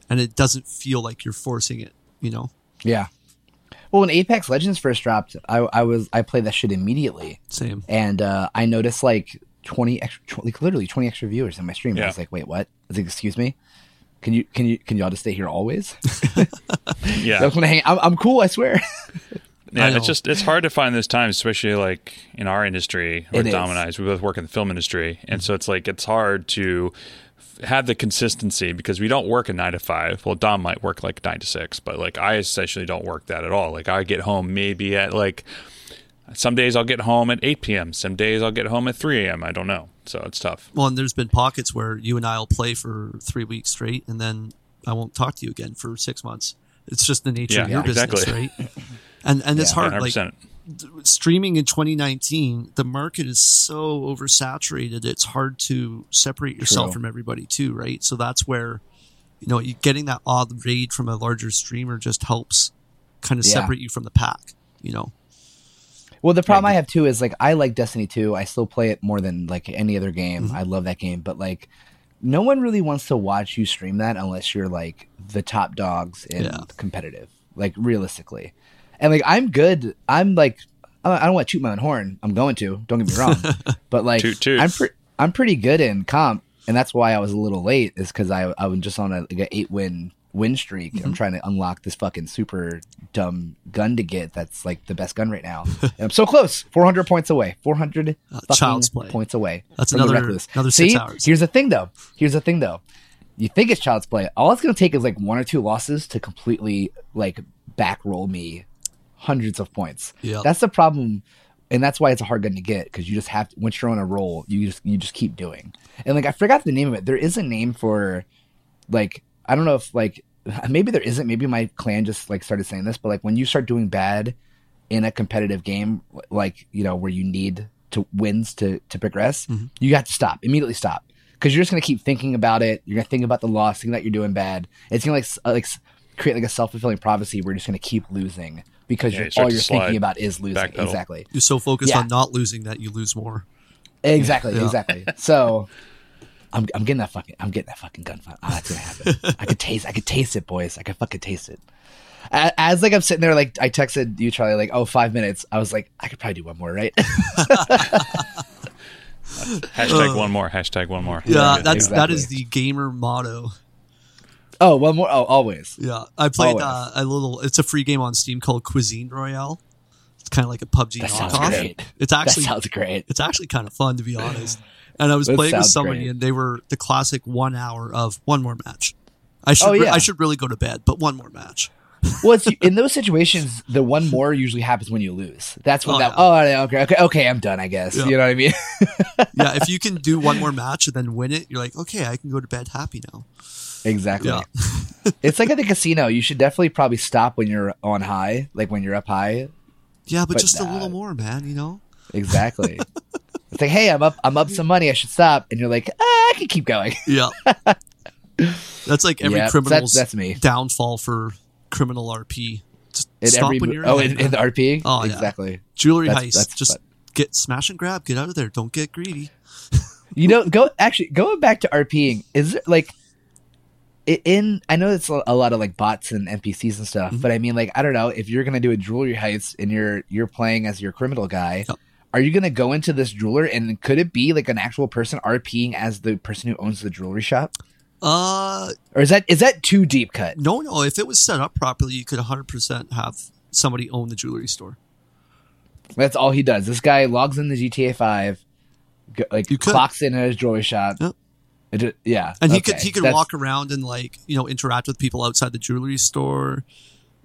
and it doesn't feel like you're forcing it. You know. Yeah. Well, when Apex Legends first dropped, I, I was I played that shit immediately, Same. and uh, I noticed like twenty extra, tw- like literally twenty extra viewers in my stream. I was like, wait, what? I was like, excuse me. Can you can you can y'all just stay here always? Yeah, I just want to hang. I'm, I'm cool. I swear. Yeah, I it's just it's hard to find this time, especially like in our industry It with Dom is. and I. We both work in the film industry, and so it's like it's hard to f- have the consistency because we don't work a nine to five. Well, Dom might work like nine to six, but like I essentially don't work that at all. Like I get home maybe at like some days I'll get home at eight p.m. Some days I'll get home at three a.m. I don't know, so it's tough. Well, and there's been pockets where you and I'll play for three weeks straight, and then I won't talk to you again for six months. It's just the nature Yeah, of your yeah, business, exactly. right? And and it's Yeah, hard. Hundred Like percent. Streaming in 2019, the market is so oversaturated. It's hard to separate yourself True. from everybody too, right? So that's where you know getting that odd raid from a larger streamer just helps kind of Yeah. separate you from the pack. You know, Well, the problem I have too is like I like Destiny 2. I still play it more than like any other game. Mm-hmm. I love that game, but like no one really wants to watch you stream that unless you're like the top dogs in Yeah. competitive. Like realistically. And like I'm good. I'm like I don't want to toot my own horn. I'm going to. Don't get me wrong. but like Toot. I'm pre- I'm pretty good in comp, and that's why I was a little late. Is because I I was just on a like a eight win win streak. Mm-hmm. I'm trying to unlock this fucking super dumb gun to get. That's like the best gun right now. and I'm so close. 400 points away. 400 Uh, fucking child's play. points away. That's another- another six See? hours. Here's the thing though. Here's the thing though. You think it's child's play. All it's gonna take is like one or two losses to completely like backroll me hundreds of points. Yeah, That's the problem. And that's why it's a hard gun to get because you just have to, once you're on a roll, you just you just keep doing. And like I forgot the name of it. There is a name for like I don't know if like maybe there isn't. Maybe my clan just like started saying this, but like when you start doing bad in a competitive game, like you know where you need to wins to to progress, you have to stop immediately. Stop because you're just gonna keep thinking about it. You're gonna think about the loss, thinking that you're doing bad. It's gonna like uh, like create like a self fulfilling prophecy you're just gonna keep losing because Yeah, you're, you all you're thinking about is losing. backpedal. Exactly. you're so focused Yeah. on not losing that you lose more. Exactly, Yeah. exactly. So I'm I'm getting that fucking I'm getting that fucking gunfight. Oh, ah, that's gonna happen. I could taste I could taste it, boys. I could fucking taste it. A- As like I'm sitting there, like I texted you, Charlie, like oh five minutes. I was like, I could probably do one more, right? Hashtag one more. Hashtag one more. Yeah, Yeah, that's exactly. is the gamer motto. Oh, one more. Oh, always. Yeah, I played uh, a little. It's a free game on Steam called Cuisine Royale. It's kind of like a PUBG That knockoff. great. It's That actually sounds great. it's actually kind of fun to be honest. and I was That playing with somebody, great. and they were the classic one hour of one more match. I should Oh, yeah. I should really go to bed, but one more match. well, it's, in those situations, the one more usually happens when you lose. That's when Oh, that. yeah. Oh, okay, okay, okay, I'm done. I guess Yeah. you know what I mean. Yeah, if you can do one more match and then win it, you're like, okay, I can go to bed happy now. Exactly. Yeah. it's like at the casino. You should definitely probably stop when you're on high, like when you're up high. Yeah, but, But, just a little more, man. You know. Exactly. it's like, hey, I'm up. I'm up some money. I should stop. And you're like, ah, I can keep going. Yeah. That's like every Yeah, criminal's that's- that's me. downfall for criminal RP. Just In stop every when you're oh, in, in the. RP. Oh, yeah. exactly. jewelry that's- heist. that's just fun. get smash and grab. Get out of there. Don't get greedy. You know, go actually going back to RPing. Is it like in? I know it's a lot of like bots and NPCs and stuff, Mhm. but I mean, like, I don't know if you're gonna do a jewelry heist and you're you're playing as your criminal guy. Yep. Are you gonna go into this jeweler and could it be like an actual person RPing as the person who owns the jewelry shop, Uh, or is that is that too deep cut? no, no. If it was set up properly, you could 100% have somebody own the jewelry store. That's all he does. This guy logs in the GTA Five, like clocks in at his jewelry shop. Yep. It ju- yeah, and he could he could That's- walk around and like you know interact with people outside the jewelry store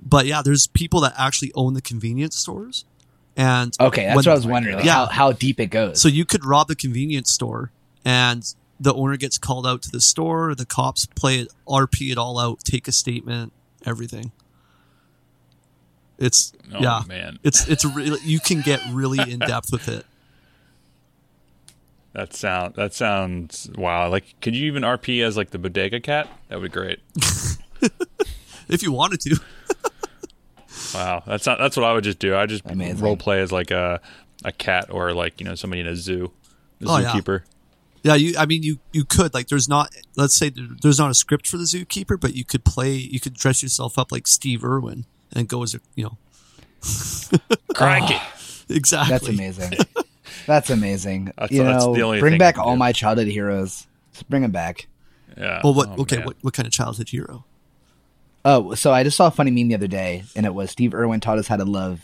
but yeah there's people that actually own the convenience stores and Okay, that's when- what I was wondering. Like Yeah. how, how deep it goes. so you could rob the convenience store and the owner gets called out to the store the cops play it rp it all out take a statement everything it's Oh, yeah man. it's it's really you can get really in depth with it That sound that sounds wow. Like, could you even RP as like the bodega cat? That would be great. if you wanted to Wow, that's not that's what I would just do. I just Amazing. role play as like a a cat or like you know somebody in a zoo, a Oh, yeah. zookeeper. Yeah, you. I mean, you you could like. There's not. Let's say there's not a script for the zookeeper, but you could play. You could dress yourself up like Steve Irwin and go as a. You know, Crikey! exactly. That's amazing. That's amazing. That's- you that's know, the only bring thing back all do. my childhood heroes. Just bring them back. Yeah. Well, what? Oh, okay, man. what what kind of childhood hero? Oh, so I just saw a funny meme the other day, and it was Steve Irwin taught us how to love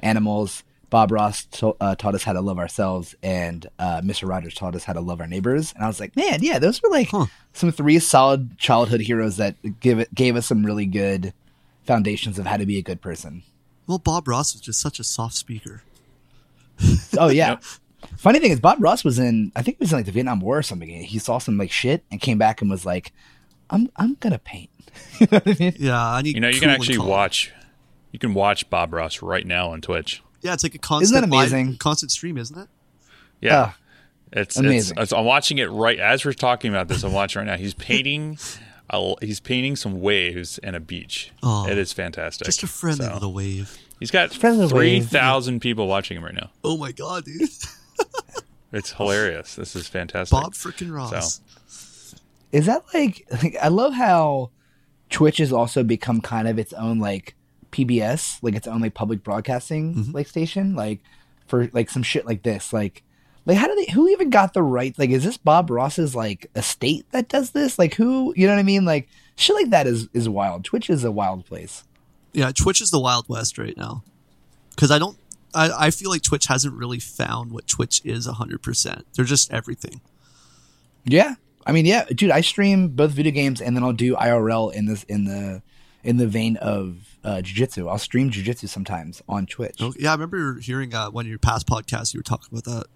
animals. Bob Ross to, uh, taught us how to love ourselves, and uh, Mr. Rogers taught us how to love our neighbors. And I was like, man, yeah, those were like Huh. some three solid childhood heroes that give it gave us some really good foundations of how to be a good person. Well, Bob Ross was just such a soft speaker. Oh yeah. Yep. Funny thing is, Bob Ross was in. I think he was in like the Vietnam War or something. He saw some like shit and came back and was like, "I'm I'm gonna paint." you know I mean? Yeah, I need. You know, you cool can actually calm. watch. You can watch Bob Ross right now on Twitch. Yeah, it's like a constant, Isn't that live- amazing? constant stream, isn't it? Yeah, Oh, it's, amazing. it's it's. I'm watching it right as we're talking about this. I'm watching right now. He's painting. A, he's painting some waves and a beach. Oh. it is fantastic. Just a friendly So, little wave. He's got Friendly three wave. thousand people watching him right now. Oh my god, dude! It's hilarious. This is fantastic. Bob freaking Ross. So. is that like, like? I love how Twitch has also become kind of its own like PBS, like its own like public broadcasting Mm-hmm. like station, like for like some shit like this, like. Like how do they? Who even got the right? Like, is this Bob Ross's like estate that does this? Like, who? You know what I mean? Like, shit like that is is wild. Twitch is a wild place. Yeah, Twitch is the Wild West right now. Because I don't, I, I feel like Twitch hasn't really found what Twitch is 100%. They're just everything. Yeah, I mean, yeah, dude. I stream both video games and then I'll do IRL in this in the in the vein of uh, jujitsu. I'll stream jujitsu sometimes on Twitch. Oh, yeah, I remember hearing uh, one of your past podcasts, you were talking about that.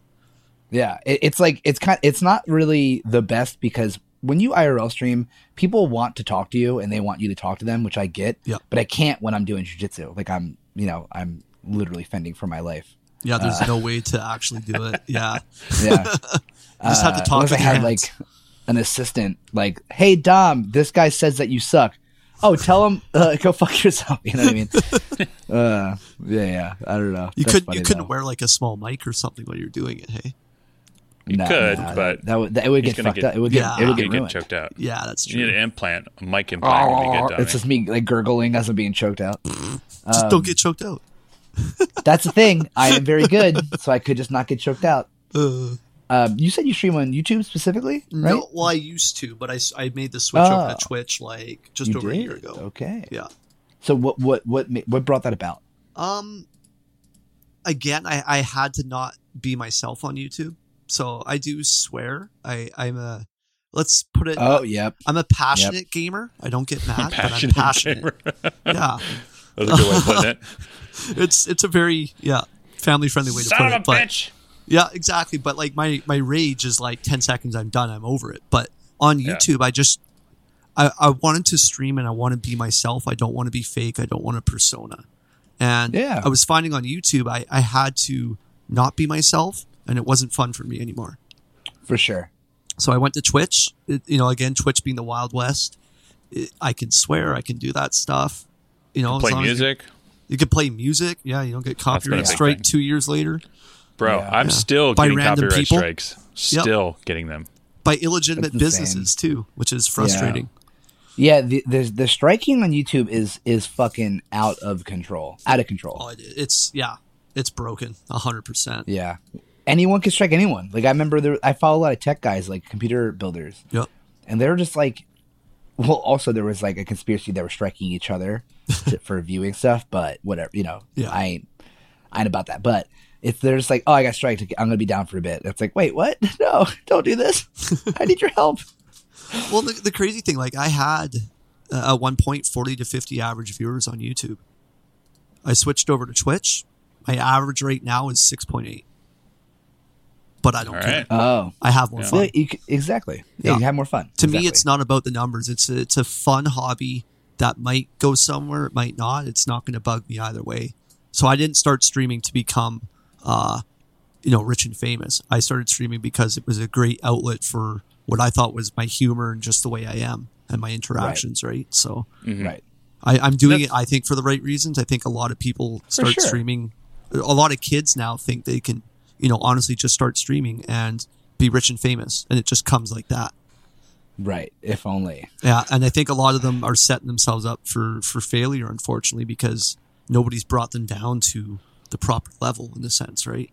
Yeah, it, it's like it's kind. It's not really the best because when you IRL stream, people want to talk to you and they want you to talk to them, which I get. Yeah. But I can't when I'm doing jujitsu. Like I'm, you know, I'm literally fending for my life. Yeah, there's Uh. no way to actually do it. Yeah. Yeah. You just have to Uh, to unless I with your had hands. like an assistant, like, "Hey Dom, this guy says that you suck." Oh, tell him uh, go fuck yourself. You know what I mean? uh, yeah, yeah. I don't know. you That's couldn't funny, you couldn't though. wear like a small mic or something while you're doing it, hey? You Nah, could, nah, but that would that would get gonna fucked get- up. It would get Yeah. it would get get choked out. Yeah, that's true. You need an implant, a mic implant would be good, dummy. It's just me like gurgling as I'm being choked out. Just Um, don't get choked out. That's the thing. I am very good, so I could just not get choked out. Uh, Um, you said you stream on YouTube specifically, right? No, well, I used to, but I, I made the switch over Oh. to Twitch like just You over a year ago. Okay. Yeah. So what what what what brought that about? Um, again, I, I had to not be myself on YouTube. So I do swear. I I'm a let's put it. Oh, yep. I'm a passionate gamer. I don't get mad, Passionate but I'm passionate. gamer. Yeah, That's a good way of putting it. it's it's a very yeah family friendly way to put of a it. But bitch. yeah, exactly. But like my my rage is like ten seconds. I'm done. I'm over it. But on Yeah. YouTube, I just I, I wanted to stream and I want to be myself. I don't want to be fake. I don't want a persona. And Yeah. I was finding on YouTube, I, I had to not be myself, and it wasn't fun for me anymore. For sure. So I went to Twitch. It, you know, again, Twitch being the Wild West, it, I can swear, I can do that stuff. You know, as Play long you- music. You, can play music. Yeah, you don't get copyright strike thing. two years later Bro, Yeah. I'm Yeah. still By getting random copyright people? strikes. Still getting them. by illegitimate businesses too, which is frustrating. Yeah, the, the the striking on YouTube is is fucking out of control. Out of control. Oh, it, it's yeah, it's broken a hundred percent. Yeah. Anyone can strike anyone. Like I remember there I follow a lot of tech guys like computer builders Yep. and they were just like well also there was like a conspiracy that were striking each other to, for viewing stuff, but whatever, you know. Yeah. I ain't I ain't about that. But if they're just like, "Oh, I got striked. I'm going to be down for a bit." It's like, "Wait, what? No, don't do this. I need your help." Well, the, the crazy thing, like I had uh, at one point forty to fifty average viewers on YouTube. I switched over to Twitch. My average rate now is six point eight. But I don't All care. right. Oh. I have more Yeah. fun. Yeah, you c- exactly. Yeah, Yeah. you have more fun. to me it's not about the numbers it's a, it's a fun hobby that might go somewhere it might not it's not going to bug me either way so i didn't start streaming to become uh you know rich and famous i started streaming because it was a great outlet for what i thought was my humor and just the way i am and my interactions right, so right. I, i'm doing That's- it i think for the right reasons i think a lot of people start sure. streaming a lot of kids now think they can you know honestly just start streaming and be rich and famous and it just comes like that Right. If only. yeah, and I think a lot of them are setting themselves up for for failure, unfortunately, because nobody's brought them down to the proper level in a sense, right?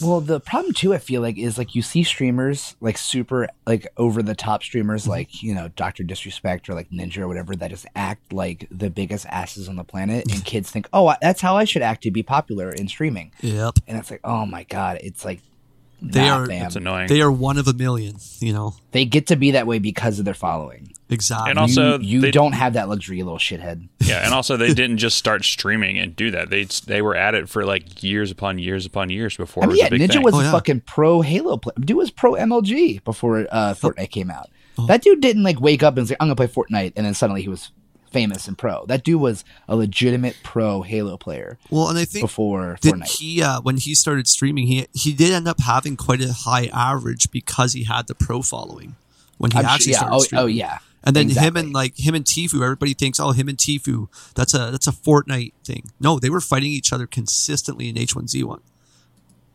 Well, the problem too, I feel like, is like you see streamers like super like over the top streamers mm-hmm. like you know Doctor Disrespect or like Ninja or whatever that just act like the biggest asses on the planet, and kids think, oh, that's how I should act to be popular in streaming, Yep, and it's like, oh my god, it's like They nah, are- fam. It's annoying. they are one of a million. You know They get to be that way because of their following. Exactly. And also- you, you they- don't have that luxury, you little shithead. yeah, and also they didn't just start streaming and do that. They they were at it for like years upon years upon years before I it mean, was yeah, a big Ninja thing. was Oh, a yeah. fucking pro Halo player. Dude was pro MLG before uh, Fortnite came out. Oh. That dude didn't like wake up and say, "I'm gonna play Fortnite," and then suddenly he was famous and pro. That dude was a legitimate pro Halo player well, and I think before didn't Fortnite. he uh, when he started streaming, he he did end up having quite a high average because he had the pro following when he I'm sure- actually yeah. started Oh, streaming. oh, yeah. And then him and like him and Tfue, everybody thinks, oh, him and Tfue, that's a that's a Fortnite thing. No, they were fighting each other consistently in H1Z1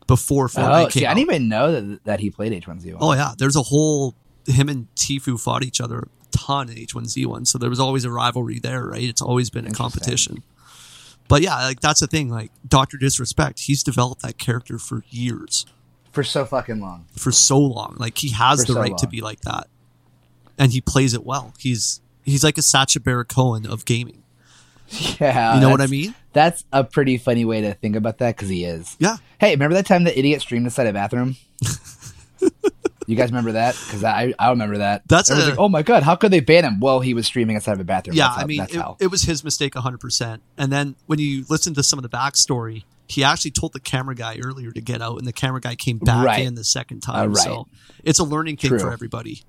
before oh, Fortnite Oh, came see, I didn't even know that, that he played H1Z1. oh yeah, there's a whole him and Tfue fought each other a ton in H1Z1, so there was always a rivalry there, right? It's always been a competition. But yeah, like that's the thing. Like Doctor Disrespect, he's developed that character for years, for so fucking long. for so long. Like he has For the so right to be like that, and he plays it well. He's he's like a Sacha Baron Cohen of gaming. Yeah, You know what I mean? That's a pretty funny way to think about that because he is. Yeah. Hey, remember that time the idiot streamed inside a bathroom? you guys remember that? Because I I remember that. That's a- like, oh my god, how could they ban him? Well, he was streaming inside of a bathroom. Yeah, how- I mean, it, it was his mistake 100%. And then when you listen to some of the backstory, he actually told the camera guy earlier to get out, and the camera guy came back Right. in the second time. Uh, right. So it's a learning thing True. for everybody.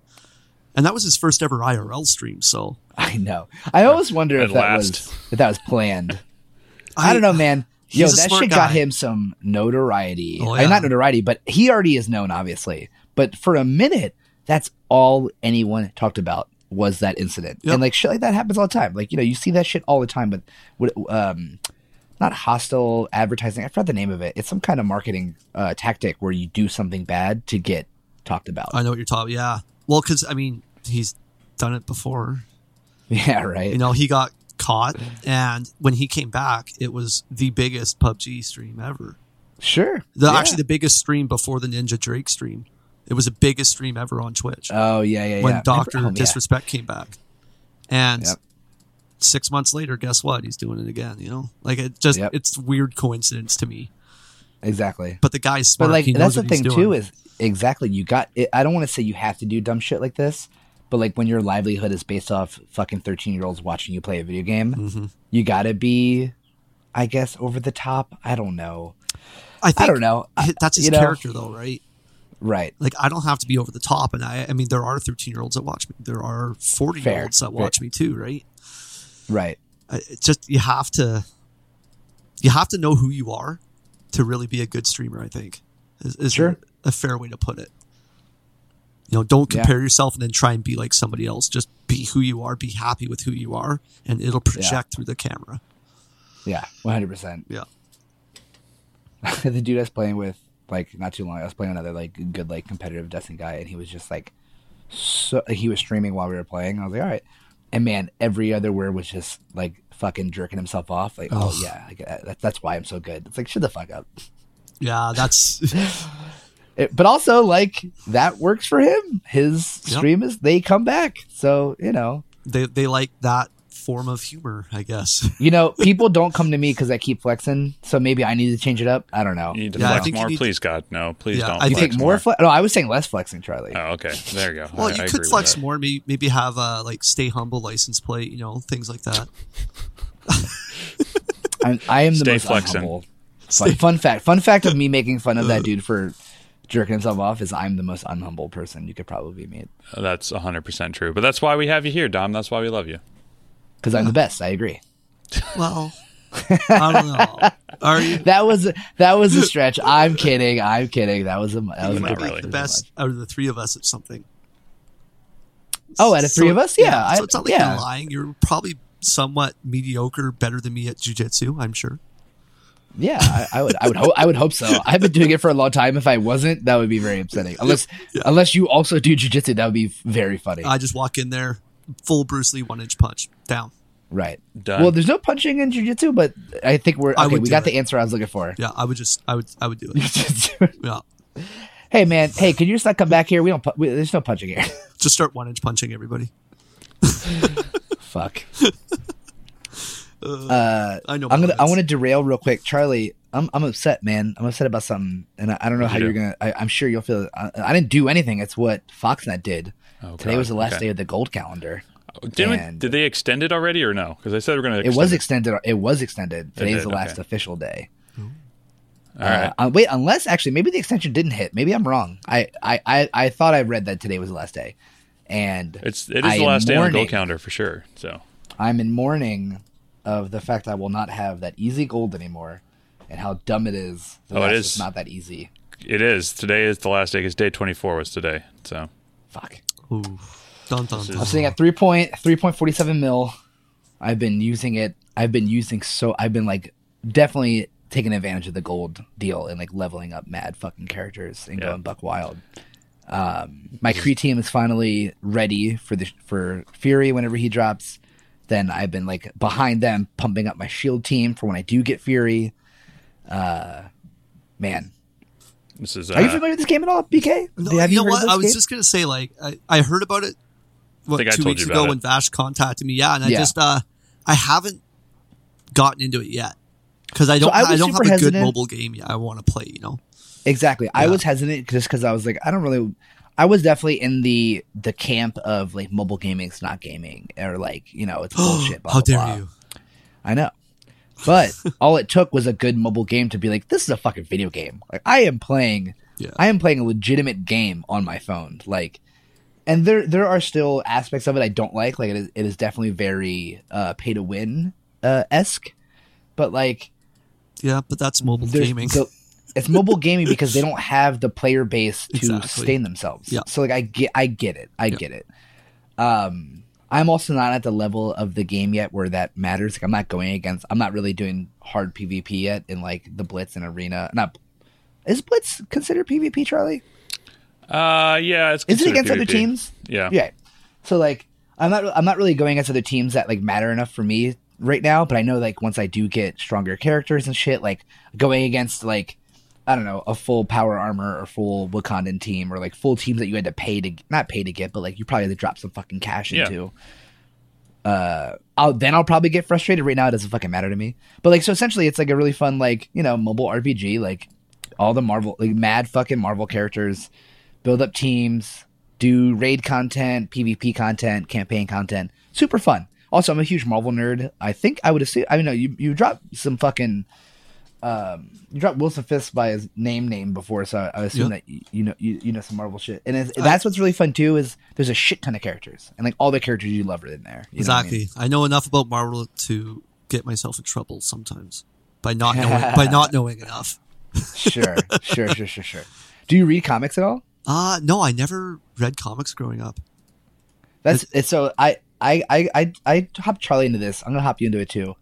And that was his first ever IRL stream. So I know. I always wonder if that last. was if that was planned. I, don't know, man. Yo, that shit guy. got him some notoriety. Oh, I mean, not notoriety, but he already is known, obviously. But for a minute, that's all anyone talked about was that incident. Yep. And like shit like that happens all the time. Like you know, you see that shit all the time. But what, um, not hostile advertising. I forgot the name of it. It's some kind of marketing uh, tactic where you do something bad to get talked about. I know what you're talking Yeah. Well, because, I mean, he's done it before. yeah, right. You know, he got caught, and when he came back, it was the biggest PUBG stream ever. sure. The, Yeah. Actually, the biggest stream before the Ninja Drake stream. It was the biggest stream ever on Twitch. Oh yeah, yeah, yeah. when yeah. Doctor oh, yeah. Disrespect came back, and Yep. six months later, guess what? He's doing it again. You know, like it just Yep. it's weird coincidence to me. Exactly. But the guy's smart. But like he that's the thing doing. too is exactly. You got. It, I don't want to say you have to do dumb shit like this, but like when your livelihood is based off fucking thirteen year olds watching you play a video game, Mm-hmm. you got to be, I guess, over the top. I don't know. I think I don't know. That's his you know- character, though, right? Right. Like I don't have to be over the top, and I, I mean, there are thirteen-year-olds that watch me. There are forty-year-olds that Fair. watch me too, right? Right. I- It's just you have to, you have to know who you are to really be a good streamer. I think is, is Sure. A, fair way to put it. You know, don't Yeah. compare yourself and then try and be like somebody else. Just be who you are. Be happy with who you are, and it'll project through the camera. Yeah. One hundred percent. Yeah. the dude I was playing with, like not too long, I was playing another like good like competitive Destiny guy, and he was just like, so he was streaming while we were playing. I was like, all right, and man, every other word was just like fucking jerking himself off. Like, oh yeah, like, that, that's why I'm so good. It's like shut the fuck up. Yeah, that's It, but also like that works for him. His Yep. stream is they come back, so you know. they they like that form of humor, I guess. You know, people don't come to me because I keep flexing, so maybe I need to change it up. I don't know. You need to Yeah, flex think more, need- please, God. No, please Yeah, don't. I you flex think more? Fle- no, I was saying less flexing, Charlie. oh, okay. There you go. Well, I- you I could flex more. Maybe maybe have a like stay humble license plate. You know, things like that. I'm, I am the Stay most flexing. unhumble. Fun, fun fact. Fun fact of me making fun of that dude for jerking himself off is I'm the most unhumble person you could probably meet uh, That's 100% true. But that's why we have you here, Dom. That's why we love you. because I'm the best. I agree. Well, I don't know. Are you? That was that was a stretch. I'm kidding. I'm kidding. That was a that was You a might not be really. the best out of the three of us at something. Oh, out of three of us? Yeah, I- so it's not like yeah. you're lying. You're probably somewhat mediocre, better than me at jujitsu. I'm sure. Yeah, I, I would I would hope I would hope so. I've been doing it for a long time. If I wasn't, that would be very upsetting. Unless unless you also do jujitsu, that would be very funny. I just walk in there, full Bruce Lee one inch punch down. right. Done. Well, there's no punching in jujitsu, but I think we're I okay. would We got it. the answer I was looking for. Yeah, I would just, I would, I would do it. Yeah, hey man, hey, can you just not come back here? We don't. We, there's no punching here. just start one inch punching everybody. Fuck. Uh, I know. I'm gonna. I want to derail real quick, Charlie. I'm I'm upset, man. I'm upset about something, and I, I don't know how you you're gonna. I, I'm sure you'll feel. I, I didn't do anything. It's what FoxNext did. Oh, Today was the last Okay. day of the gold calendar. Didn't we- did they extend it already or no? Because I said we are going to It was extended. It was extended. Today's did, the last okay. official day. All right. Uh, uh, wait, unless actually maybe the extension didn't hit. Maybe I'm wrong. I I I, I thought I read that today was the last day, and It's it is I the am last day on the mourning- gold calendar for sure. So I'm in mourning of the fact I will not have that easy gold anymore, and how dumb it is. that Oh, it that's is. just not that easy. it is today is the last day because day twenty four was today. So Fuck. Ooh. Dun, dun, dun. I'm sitting at three point three point forty seven mil. I've been using it. I've been using so. I've been like definitely taking advantage of the gold deal and like leveling up mad fucking characters and Yeah. going buck wild. Um, my Kree team is finally ready for the for Fury whenever he drops. Then I've been like behind them, pumping up my shield team for when I do get Fury. Uh, man, this is are you uh, familiar with this game at all, BK? No, Have you know what? I was game? just gonna say, like, I, I heard about it. What I two told weeks ago about when it. Vash contacted me? Yeah, and I Yeah. just uh, I haven't gotten into it yet because I don't I I, don't super have a good mobile game yet. I want to play. You know. Exactly. I was hesitant just because I was like, I don't really. I was definitely in the the camp of like mobile gaming's not gaming or like you know it's bullshit. Blah, How dare blah. you? I know, but all it took was a good mobile game to be like, this is a fucking video game. Like I am playing, Yeah. I am playing a legitimate game on my phone. Like, and there there are still aspects of it I don't like. Like it is it is definitely very uh, pay to win uh, esque, but like Yeah, but that's mobile gaming. the- it's mobile gaming because they don't have the player base to Exactly. sustain themselves. Yeah. So like I get I get it. I get it. Um I'm also not at the level of the game yet where that matters. Like I'm not going against I'm not really doing hard PvP yet in like the Blitz and Arena. Not is Blitz considered PvP, Charlie? uh yeah it's Is it considered against other teams? Yeah. Yeah. So like I'm not I'm not really going against other teams that like matter enough for me right now, but I know like once I do get stronger characters and shit, like going against like I don't know, a full power armor or full Wakandan team or like full teams that you had to pay to not pay to get, but like you probably had to drop some fucking cash Yeah. into. Uh I'll then I'll probably get frustrated. Right now it doesn't fucking matter to me. But like so essentially it's like a really fun like, you know, mobile RPG, like all the Marvel like mad fucking Marvel characters build up teams, do raid content, PvP content, campaign content. Super fun. Also, I'm a huge Marvel nerd. I think I would assume. I mean, no, you you dropped some fucking. Um, you dropped Wilson Fisk by his name name before, so I assume Yeah. that you, you know you, you know some Marvel shit. And it's, that's what's really fun too is there's a shit ton of characters, and like all the characters you love are in there. Know I mean? Exactly. I, know enough about Marvel to get myself in trouble sometimes by not knowing by not knowing enough. Sure, sure, sure, sure, sure. Do you read comics at all? Uh no, I never read comics growing up. That's it's so I I I I I hop Charlie into this. I'm gonna hop you into it too.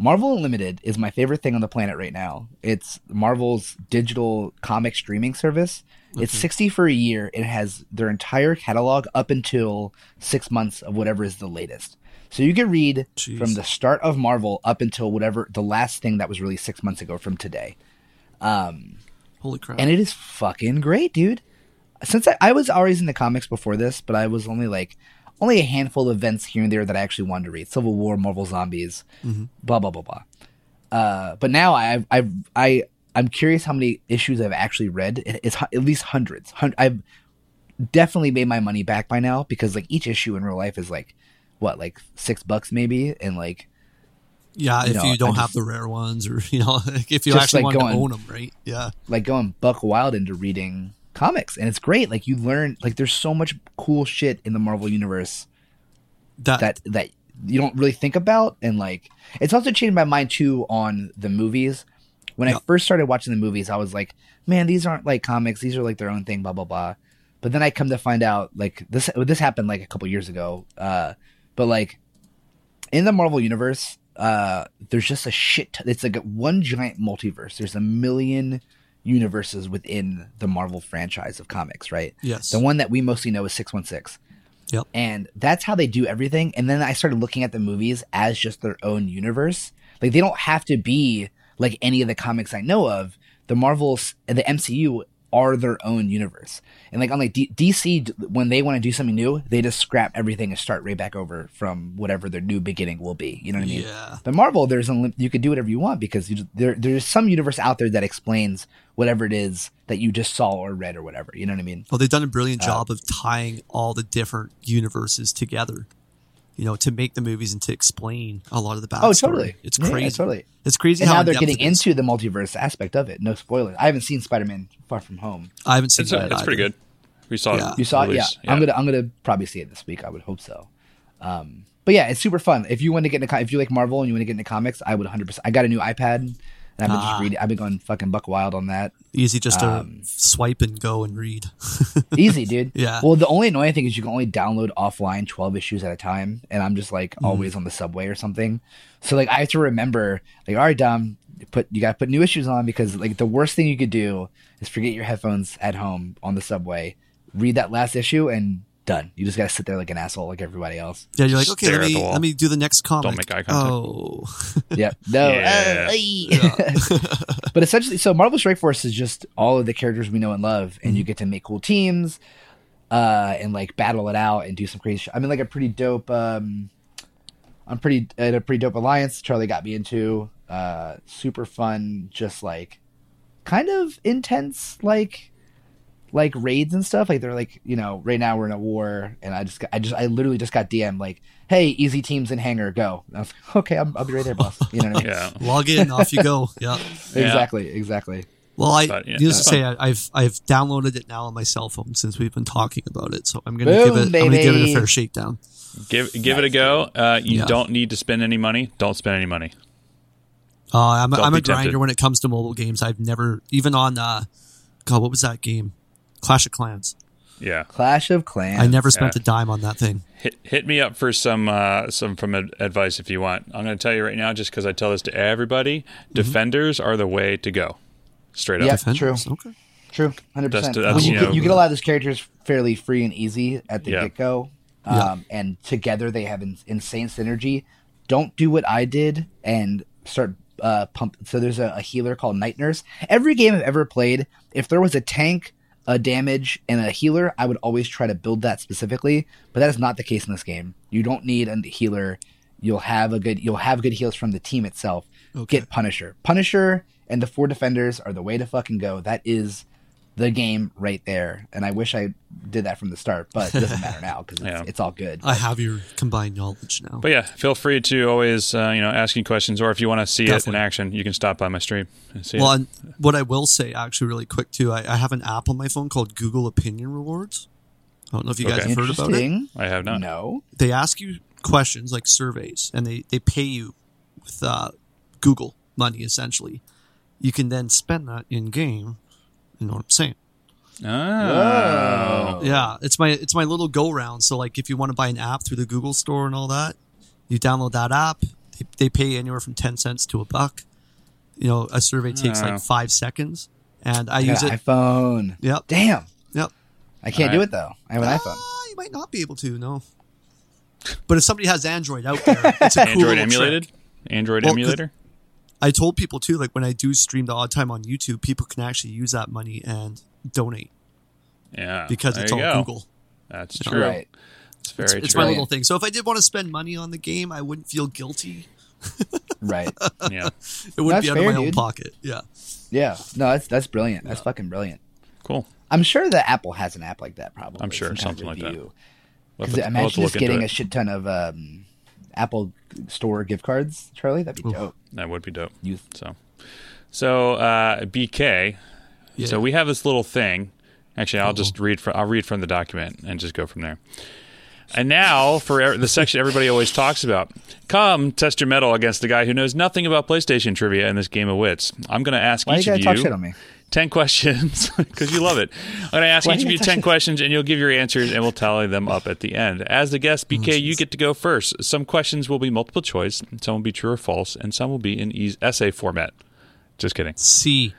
Marvel Unlimited is my favorite thing on the planet right now. It's Marvel's digital comic streaming service. It's sixty for a year. It has their entire catalog up until six months of whatever is the latest. So you can read Jeez. from the start of Marvel up until whatever the last thing that was released six months ago from today. Um, Holy crap. and it is fucking great, dude. Since I, I was always into comics before this, but I was only like only a handful of events here and there that I actually wanted to read: Civil War, Marvel Zombies, blah blah blah blah. Uh, but now I I I I'm curious how many issues I've actually read. It's at least hundreds. Hun- I've definitely made my money back by now because like each issue in real life is like what like six bucks maybe, and like yeah, you if know, you don't just- have the rare ones or you know, like if you actually like, want to going- own them, right? Yeah. like going buck wild into reading comics and it's great. Like you learn like there's so much cool shit in the marvel universe That, that that you don't really think about and like it's also changed my mind too on the movies. When i first started watching the movies i was like man these aren't like comics. These are like their own thing blah blah blah. But then i come to find out like this this happened like a couple years ago. Uh but like in the marvel universe uh there's just a shit ton- it's like one giant multiverse. There's a million universes within the marvel franchise of comics right? Yes. the one that we mostly know is 616 Yep. and that's how they do everything. And then i started looking at the movies as just their own universe. Like they don't have to be like any of the comics i know of. The marvels the mcu are their own universe. And like on like D- dc when they want to do something new they just scrap everything and start right back over from whatever their new beginning will be. You know what i mean? Yeah. the marvel there's unlim- you could do whatever you want because you, there there's some universe out there that explains whatever it is that you just saw or read or whatever. You know what i mean? Well, they've done a Uh, brilliant job of tying all the different universes together. You know, to make the movies and to explain a lot of the backstory. Oh, totally. It's Yeah, yeah, crazy. totally. It's crazy and how now they're getting into the multiverse aspect of it. No spoilers. I haven't seen Spider-Man Far From Home. I haven't seen It's, that. it's pretty good. We saw Yeah. it. You saw it, yeah. release. I'm gonna I'm gonna probably see it this week. I would hope so. Um, but yeah, it's super fun. If you want to get into if you like Marvel and you want to get into comics, I would 100. percent I got a new iPad and I've been Ah. just reading. I've been going fucking buck wild on that. Easy just to Um, swipe and go and read. Easy, dude. Yeah. Well, the only annoying thing is you can only download offline 12 issues at a time, and I'm just like Mm-hmm. always on the subway or something. So like I have to remember, like, all right, Dom, put you got to put new issues on because like the worst thing you could do is forget your headphones at home on the subway, read that last issue, and done. You just got to sit there like an asshole, like everybody else. Yeah, you're like, Just okay, let me let me do the next comic. Don't make eye contact. Oh, Yep. No. Yeah. uh, ay. but essentially, so Marvel Strike Force is just all of the characters we know and love, and you get to make cool teams, uh, and like battle it out and do some crazy. Sh- I mean, like a pretty dope. Um, I'm pretty at a pretty dope alliance. Charlie got me into uh, super fun, just like kind of intense, like like raids and stuff. Like they're like you know right now we're in a war, and I just got, I just I literally just got DM like, hey, easy teams in hangar, go. And I was like, okay, I'm, I'll be right there, boss. You know what I mean? Yeah. log in, off you go. Yeah. Yeah. Exactly, exactly. Well, I But, yeah, needless to say, I, I've I've downloaded it now on my cell phone since we've been talking about it. So I'm gonna Boom, give it. I'm gonna give it a fair shakedown. Give give it a go. Uh, you Yeah. don't need to spend any money. Don't spend any money. Uh, I'm, a, I'm a be tempted. grinder when it comes to mobile games. I've never even on uh, God, what was that game? Clash of Clans. Yeah. Clash of Clans. I never spent Yeah. a dime on that thing. Hit, hit me up for some uh, some from ad- advice if you want. I'm going to tell you right now, just because I tell this to everybody, Mm-hmm. defenders are the way to go. Straight up. Yeah. Defenders? true. Okay. True, hundred percent. that's, You, you get- know- you get a lot of those characters fairly free and easy at the Yeah. get go, um, Yeah. and together they have in, insane synergy. Don't do what I did and start uh, pump. So there's a, a healer called Night Nurse. Every game I've ever played, if there was a tank, a damage, and a healer, I would always try to build that specifically. But that is not the case in this game. You don't need a healer. You'll have a good. You'll have good heals from the team itself. Okay. Get Punisher. Punisher and the four defenders are the way to fucking go. That is the game right there. And I wish I did that from the start, but it doesn't matter now because it's, Yeah. it's all good. I have your combined knowledge now. But yeah, feel free to always uh, you know ask me questions, or if you want to see it in action, you can stop by my stream and see Well, it. and what I will say, actually, really quick too, I, I have an app on my phone called Google Opinion Rewards. I don't know if you guys Okay. have heard about it. I have not. No. They ask you questions like surveys, and they they pay you with uh, Google money essentially. You can then spend that in game. You know what I'm saying? Oh, Yeah, it's my it's my little go round. So like, if you want to buy an app through the Google Store and all that, you download that app. They, they pay anywhere from ten cents to a buck. You know, a survey takes Oh. like five seconds, and I I use got an it. iPhone. Yep, Damn. yep. I can't All do it though. I have an iPhone. Ah, you might not be able to. No. But if somebody has Android out there, it's a cool Android little emulated. trick. Android Well, emulator. I told people too, like when I do stream the odd time on YouTube, people can actually use that money and donate Yeah, because it's you all go. Google. That's You know, true. Right. It's very It's, true. it's my little thing. So if I did want to spend money on the game, I wouldn't feel guilty. Right. yeah, It wouldn't That's be out of fair, my own pocket. Yeah. Yeah. No, that's that's brilliant. That's fucking brilliant. cool. I'm sure that Apple has an app like that. Probably. I'm sure, some something like that. review. Because we'll imagine just getting it. a shit ton of um, Apple Store gift cards, Charlie. That'd be dope. That would be dope. Youth. So, so uh, BK. Yeah. So we have this little thing. Actually, I'll just read from I'll read from the document and just go from there. And now for er- the section everybody always talks about. Come test your mettle against the guy who knows nothing about PlayStation trivia in this game of wits. I'm going to ask Why you each gotta of talk you shit on me? 10 questions because you love it. I'm going to ask Why each of you 10 touch questions and you'll give your answers and we'll tally them up at the end. As the guest, BK, you get to go first. Some questions will be multiple choice, some will be true or false, and some will be in e- essay format. Just kidding. C.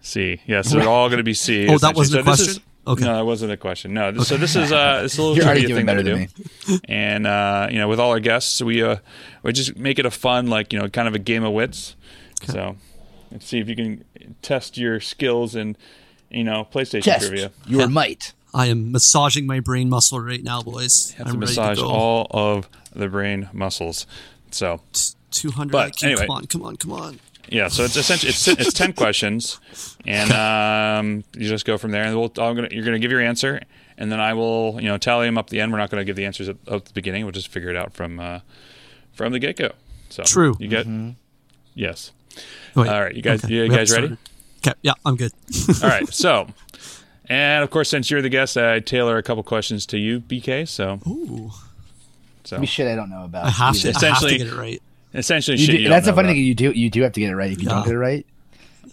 C. Yes, they're all going to be C. Oh, that wasn't a So this question? is- Okay. No, that wasn't a question. No. this- So this is uh, it's a little You're trivia thing that we do. me. And uh, you know, with all our guests, we uh, we just make it a fun, like you know, kind of a game of wits. So let's see if you can test your skills in you know PlayStation Test trivia. your might. I am massaging my brain muscle right now, boys. You have I'm to ready massage to go. all of the brain muscles. So 200 But IQ. anyway. Come on, come on, come on. yeah, so it's essentially it's, it's ten questions, and um, you just go from there. And we'll I'm gonna, you're going to give your answer, and then I will you know tally them up at the end. We're not going to give the answers at, at the beginning. We'll just figure it out from uh, from the get go. So True. You get yes. Wait, All right, you guys- you guys ready? started. Okay, yeah, I'm good. All right, so. And of course, since you're the guest, I tailor a couple questions to you, BK. So, Ooh, so Be shit I don't know about. I have to, either. I have to Essentially- get it right. essentially, You shit do- you that's don't the funny know thing. You do you do have to get it right. If you Yeah. don't get it right,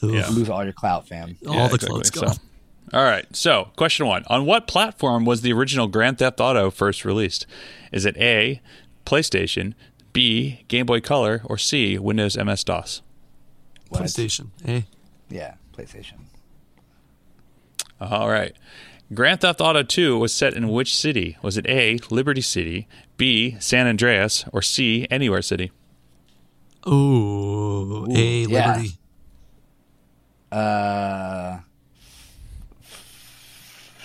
Ooh. Yeah. you lose all your clout, fam. All Yeah, the exactly. clothes go. So- All right. So, question one: On what platform was the original Grand Theft Auto first released? Is it A, PlayStation, B, Game Boy Color, or C, Windows MS DOS? What? PlayStation. Hey, Yeah, PlayStation. All right. Grand Theft Auto 2 was set in which city? Was it A, Liberty City, B, San Andreas, or C, Anywhere City? Ooh, a yeah. Liberty. Uh,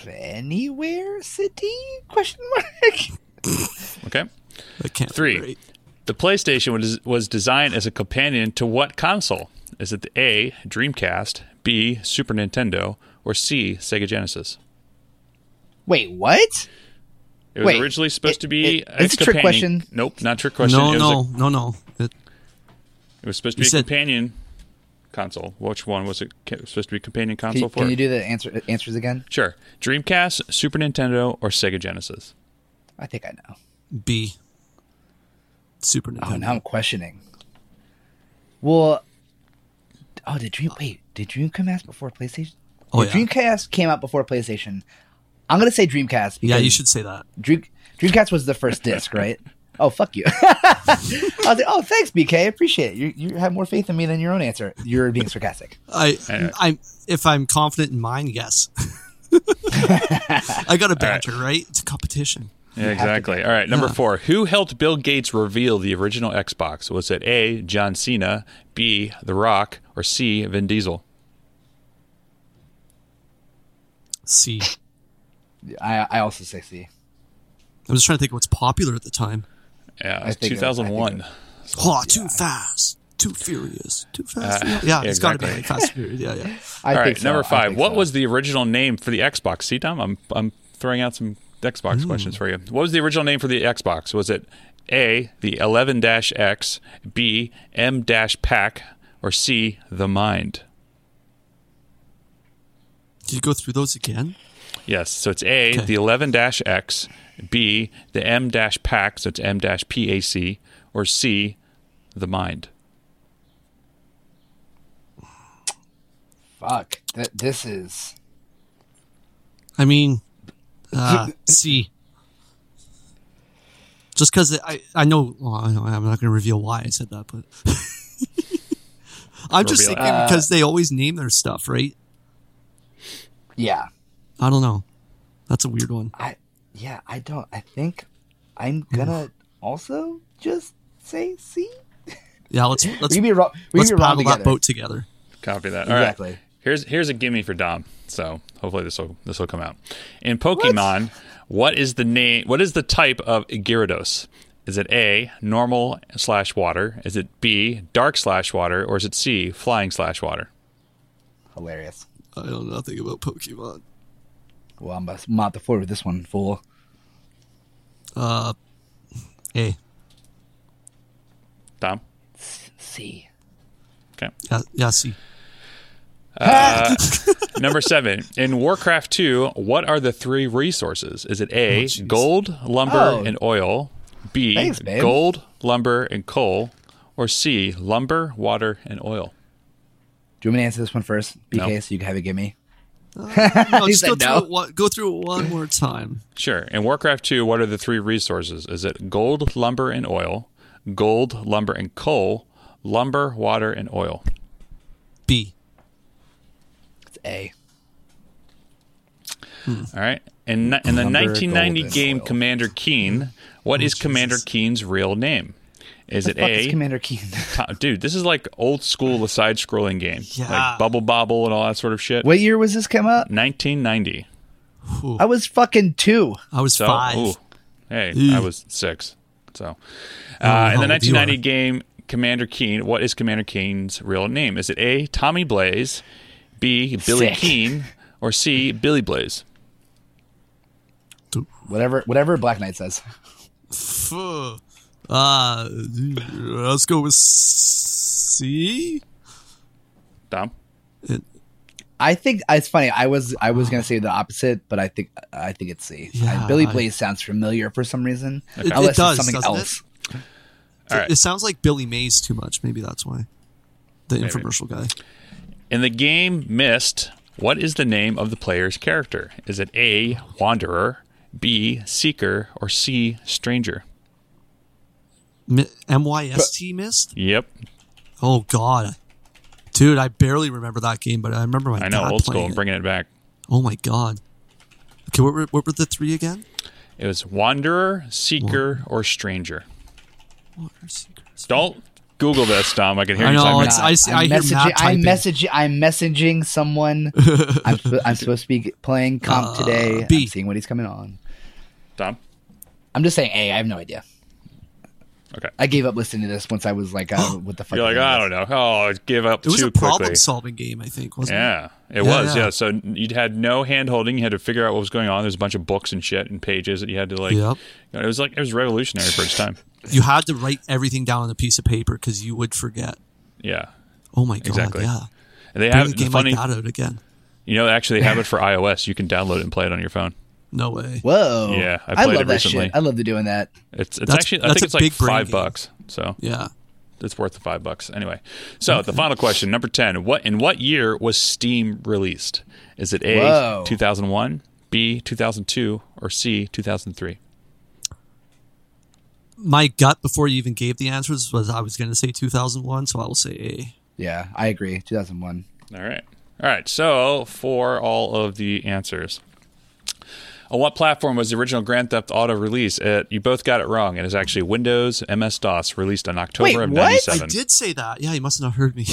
anywhere city? Question mark. Okay. That can't Three. The PlayStation was, was designed as a companion to what console? Is it the A, Dreamcast, B, Super Nintendo, or C, Sega Genesis? Wait, what? It was Wait, originally supposed it- to be it- it's a trick question? Nope, not trick question. No, it, no, a- no, no. It, it was supposed to be a said- companion console. Which one was it supposed to be a companion Can, console for? can you do the answer answers again? sure. Dreamcast, Super Nintendo, or Sega Genesis? I think I know. B. Super Nintendo. Oh, now I'm questioning. Well, oh, did Dream wait? Did Dreamcast before PlayStation? Oh, yeah. Dreamcast came out before PlayStation. I'm gonna say Dreamcast. yeah, you should say that. Dream, Dreamcast was the first disc, right? Oh fuck you! I was like, oh thanks, BK, I appreciate it. You you have more faith in me than your own answer. You're being sarcastic. I, Anyway. I'm if I'm confident in mine, yes. I got a banter, right. It's a competition. Yeah, exactly. All right, number Yeah. four. Who helped Bill Gates reveal the original Xbox? Was it A. John Cena, B. The Rock, or C. Vin Diesel? C. I I also say C. I'm just trying to think of what's popular at the time. Yeah, I it's think it was- I think 2001. it Oh, too fast. Too furious, too fast. Uh, yeah, it's got to be like Fast Furious. Yeah, yeah. I All think right, so. number five. What so. was the original name for the Xbox? See, Tom, I'm I'm throwing out some Xbox questions for you. What was the original name for the Xbox? Was it A, the 11-X, B, M-Pack, or C, the Mind? Did you go through those again? Yes, so it's A, Okay. the 11-X, B, the M PAC, so it's M-PAC, or C, the Mind. Fuck. Th- this is. I mean, uh, C. Just because I I know, well, I know I'm not going to reveal why I said that, but I'm just Reveal it. thinking ah. because they always name their stuff, right? Yeah. I don't know. That's a weird one. I. Yeah. I don't. I think I'm gonna also just say C. Yeah, let's let's can be wrong. We let's be paddle together. that boat together. Copy that. All right. Exactly. Here's here's a gimme for Dom. So hopefully this will this will come out. In Pokemon, what is the name? What is the type of Gyarados? Is it A normal slash water? Is it B dark slash water? Or is it C flying slash water? Hilarious. I know nothing about Pokemon. Well, I'm about to mop the floor with this one, fool. Uh, A. Dom. C. Okay. Yeah, yeah, C. Number seven. In Warcraft 2, what are the three resources? Is it A, Oh, gold, lumber, Oh. and oil? B, Thanks, babe. gold, lumber, and coal? Or C, lumber, water, and oil? Do you want me to answer this one first, BK, No. so you can have a gimme? Uh, no, He just go said through, it one, go through it one more time. Sure. In Warcraft 2, what are the three resources? Is it gold, lumber, and oil? Gold, lumber, and coal? Lumber, water, and oil? B. It's A. All right. In, in the Lumber, 1990 gold, game oil. Commander Keen, what is Commander Keen's real name? Is it Fuck is A? Commander Keen. Dude, this is like old school the side scrolling game. Yeah. Like Bubble Bobble and all that sort of shit. what year was this come out? 1990. Ooh, I was fucking two. I was So, five. ooh, hey, Ew. I was six. So, uh, Oh, in the 1990 are. game Commander Keen, what is Commander Keen's real name? Is it A. Tommy Blaze, B. Billy Sick. Keen, or C. Billy Blaze? Whatever, whatever Black Knight says. Fuh. Uh, let's go with C. Dom. I think it's funny. I was I was gonna say the opposite, but I think I think it's C. Yeah, Uh, Billy Blaze sounds familiar for some reason, It- it unless does, it's something doesn't it? else. All right. It sounds like Billy Mays too much. Maybe that's why. The infomercial guy. In the game Myst, what is the name of the player's character? Is it A. Wanderer, B. Seeker, or C. Stranger? MYST missed? Yep. Oh, God. Dude, I barely remember that game, but I remember my I know, dad old school. playing I'm it. bringing it back. Oh, my God. Okay, what were, what were the three again? It was Wanderer, Seeker, or Stranger. Water Seekers. Don't Google this, Tom. I can hear I you know, typing. it's- I see- I'm I hear messaging. Matt I'm messaging. I'm messaging someone. I'm, I'm supposed to be playing comp today. Uh, B. I'm seeing what he's coming on. Tom. I'm just saying A. I have no idea. Okay. I gave up listening to this once I was like, uh, "What the fuck?" You're like, is I don't know. Oh, give up It was too a problem solving game, I think, wasn't it? Yeah, it Yeah, was. yeah. Yeah. So you had no hand holding. You had to figure out what was going on. There's a bunch of books and shit and pages that you had to like. Yep. It was like it was revolutionary for its time. You had to write everything down on a piece of paper because you would forget. Yeah. Oh, my God. Exactly. Yeah. And they Bring have a the game funny. like that out again. You know, actually, they have it for iOS. You can download it and play it on your phone. No way. Whoa. Yeah, I I, played love it that recently. shit. I love the doing that. It's it's That's- actually I think it's like big brain five game. bucks. So Yeah. it's worth the five bucks anyway. So the final question, number ten. What in what year was Steam released? Is it A two thousand one, B two thousand two, or C two thousand three? My gut before you even gave the answers was I was going to say 2001, so I will say A. Yeah, I agree. 2001. All right. All right. So for all of the answers. On what platform was the original Grand Theft Auto released? It, uh, you both got it wrong. It is actually Windows MS DOS, released in October Wait, of what? I '97. I did say that. Yeah, you must not have heard me.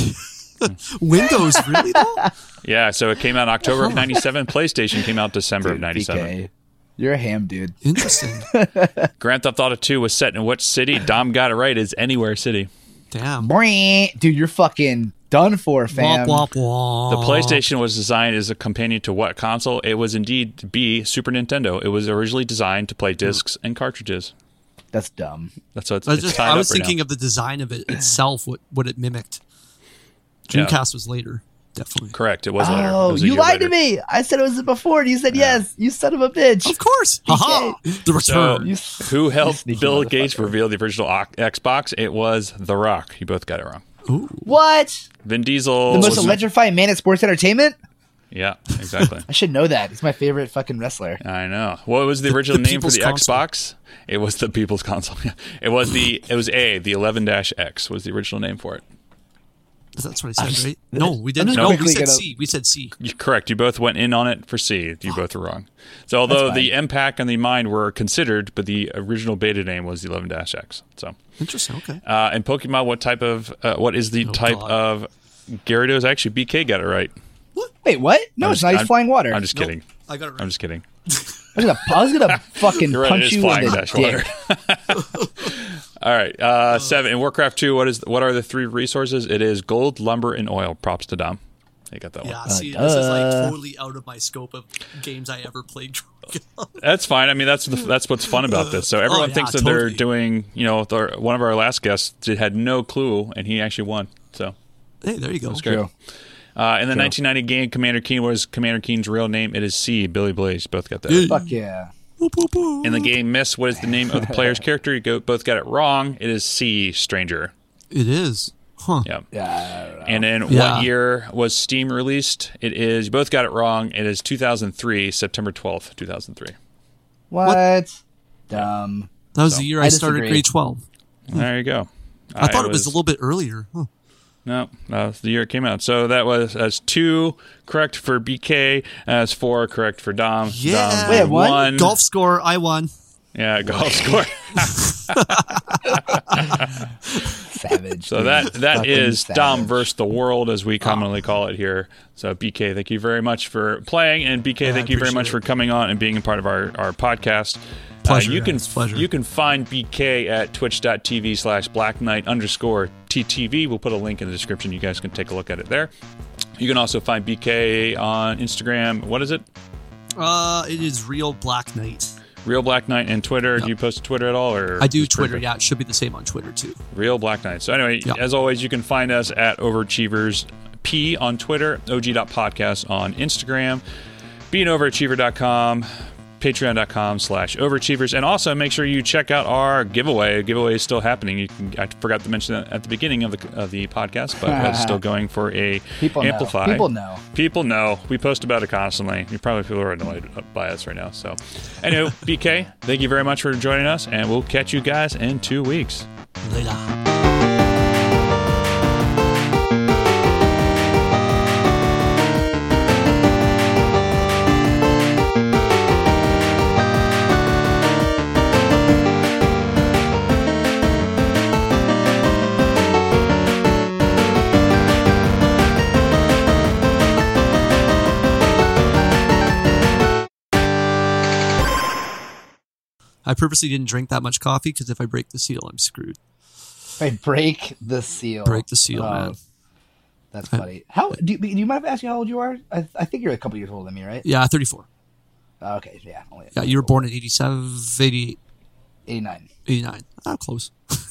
Windows, really though? Yeah, so it came out in October of '97. PlayStation came out December of '97. BK, You're a ham, dude. Interesting. Grand Theft Auto 2 was set in which city? Dom got it right. Is Anywhere City. Damn. Dude, you're fucking done for, fam. Womp, womp, womp. The PlayStation was designed as a companion to what console? It was indeed B, Super Nintendo. It was originally designed to play discs and cartridges. That's dumb. That's what it's, I was, it's just, tied I up was right thinking now. of the design of it itself, what, what it mimicked. Yeah. Dreamcast was later, definitely. Correct. It was later. It Oh, was you lied later. to me. I said it was before, and you said yes. You son of a bitch. Of course. Haha. The return. You- who helped Bill Gates reveal the original Xbox? It was The Rock. You both got it wrong. What? Vin Diesel. The most electrifying man at sports entertainment? Yeah, exactly. I should know that. He's my favorite fucking wrestler. I know. What was the original the name for the Console. Xbox? It was the People's Console. It was the it was A, the 11-X was the original name for it. That's what I said, right? No, we didn't. just No, we said C. We said C. You're correct. You both went in on it for C. You both were wrong. So although the fine. MPAC and the Mind were considered, but the original beta name was the 11-X. So Interesting. Okay. uh, in Pokemon, what type of uh, what is the type God. of Gyarados? Actually, BK got it right. Wait, what? No, I'm it's just- not. He's flying water. I'm just Nope. kidding. I got it right. I'm just kidding. I was gonna, I was gonna fucking right. Punch you in flying the dick. water. All right. Uh, seven in Warcraft two. What is what are the three resources? It is gold, lumber, and oil. Props to Dom. You got that Yeah, one. see, this is like totally out of my scope of games I ever played. That's fine. I mean, that's the, that's what's fun about this. So everyone Oh, yeah, thinks that they're doing. You know, their- one of our last guests did, had no clue, and he actually won. So hey, there you go. great. True. Uh, in the 1990 game, Commander Keen was Commander Keen's real name. It is C. Billy Blaze. Both got that. Fuck yeah. In the game, Myst. What is the name of the player's character? You go, both got it wrong. It is C. Stranger. It is. Huh. Yeah. Yeah. I don't know. And in Yeah. what year was Steam released? It is. You both got it wrong. It is 2003, September 12th, 2003. What? Dumb. That was So, the year I I, started disagree. grade 12. There you go. I, thought it was, a little bit earlier. Huh. No, that was the year it came out. So that was as two correct for BK, as four correct for Dom. Yeah. Dom Wait, what? won. Golf score, I won. Yeah, golf score. Savage. So dude. that that Fucking is Dom versus the world, as we commonly call it here. So BK, thank you very much for playing, and BK, Yeah, thank I you very much appreciate for coming on and being a part of our our podcast. Pleasure, Uh, you can pleasure. you can find BK at twitch.tv slash black knight underscore TTV. We'll put a link in the description. You guys can take a look at it there. You can also find BK on Instagram. What is it? Uh, it is real Black Knight. Real Black Knight and Twitter. Do you post to Twitter at all? Or I do Twitter. Yeah, it should be the same on Twitter too. Real Black Knight. So anyway, Yeah. as always, you can find us at Overachievers P on Twitter, OG.podcast on Instagram, beingoverachiever.com, patreon.com slash overachievers. And also make sure you check out our giveaway. giveaway is still happening. You can, I forgot to mention that at the beginning of the, of the podcast, but it's still going for a People know. People know. People know. We post about it constantly. You probably people are annoyed by us right now. So, anyway, BK, thank you very much for joining us, and we'll catch you guys in two weeks. Later. I purposely didn't drink that much coffee because if I break the seal, I'm screwed. I break the seal. Break the seal, Oh, man. That's funny. How do you, do you mind if I ask you how old you are? I, I think you're a couple years older than me, right? Yeah, 34. Oh, okay, yeah. Only Yeah, you were born in 87, 88, 89. 89. Ah, close.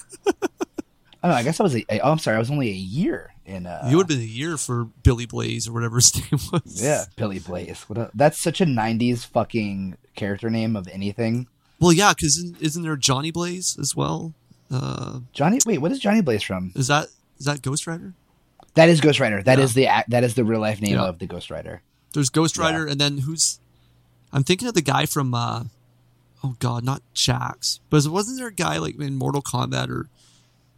Oh, I guess I was. A, oh, I'm sorry. I was only a year in. Uh, you would have been a year for Billy Blaze or whatever his name was. Yeah, Billy Blaze. What a, that's such a '90s fucking character name of anything. Well, yeah, because isn't, isn't there Johnny Blaze as well? Uh, Johnny. Wait, what is Johnny Blaze from? is that is that Ghost Rider? That is Ghost Rider. That Yeah. is the. That is the real life name Yeah. of the Ghost Rider. There's Ghost Rider, and then who's? I'm thinking of the guy from. uh Oh God, not Jax, but wasn't there a guy like in Mortal Kombat or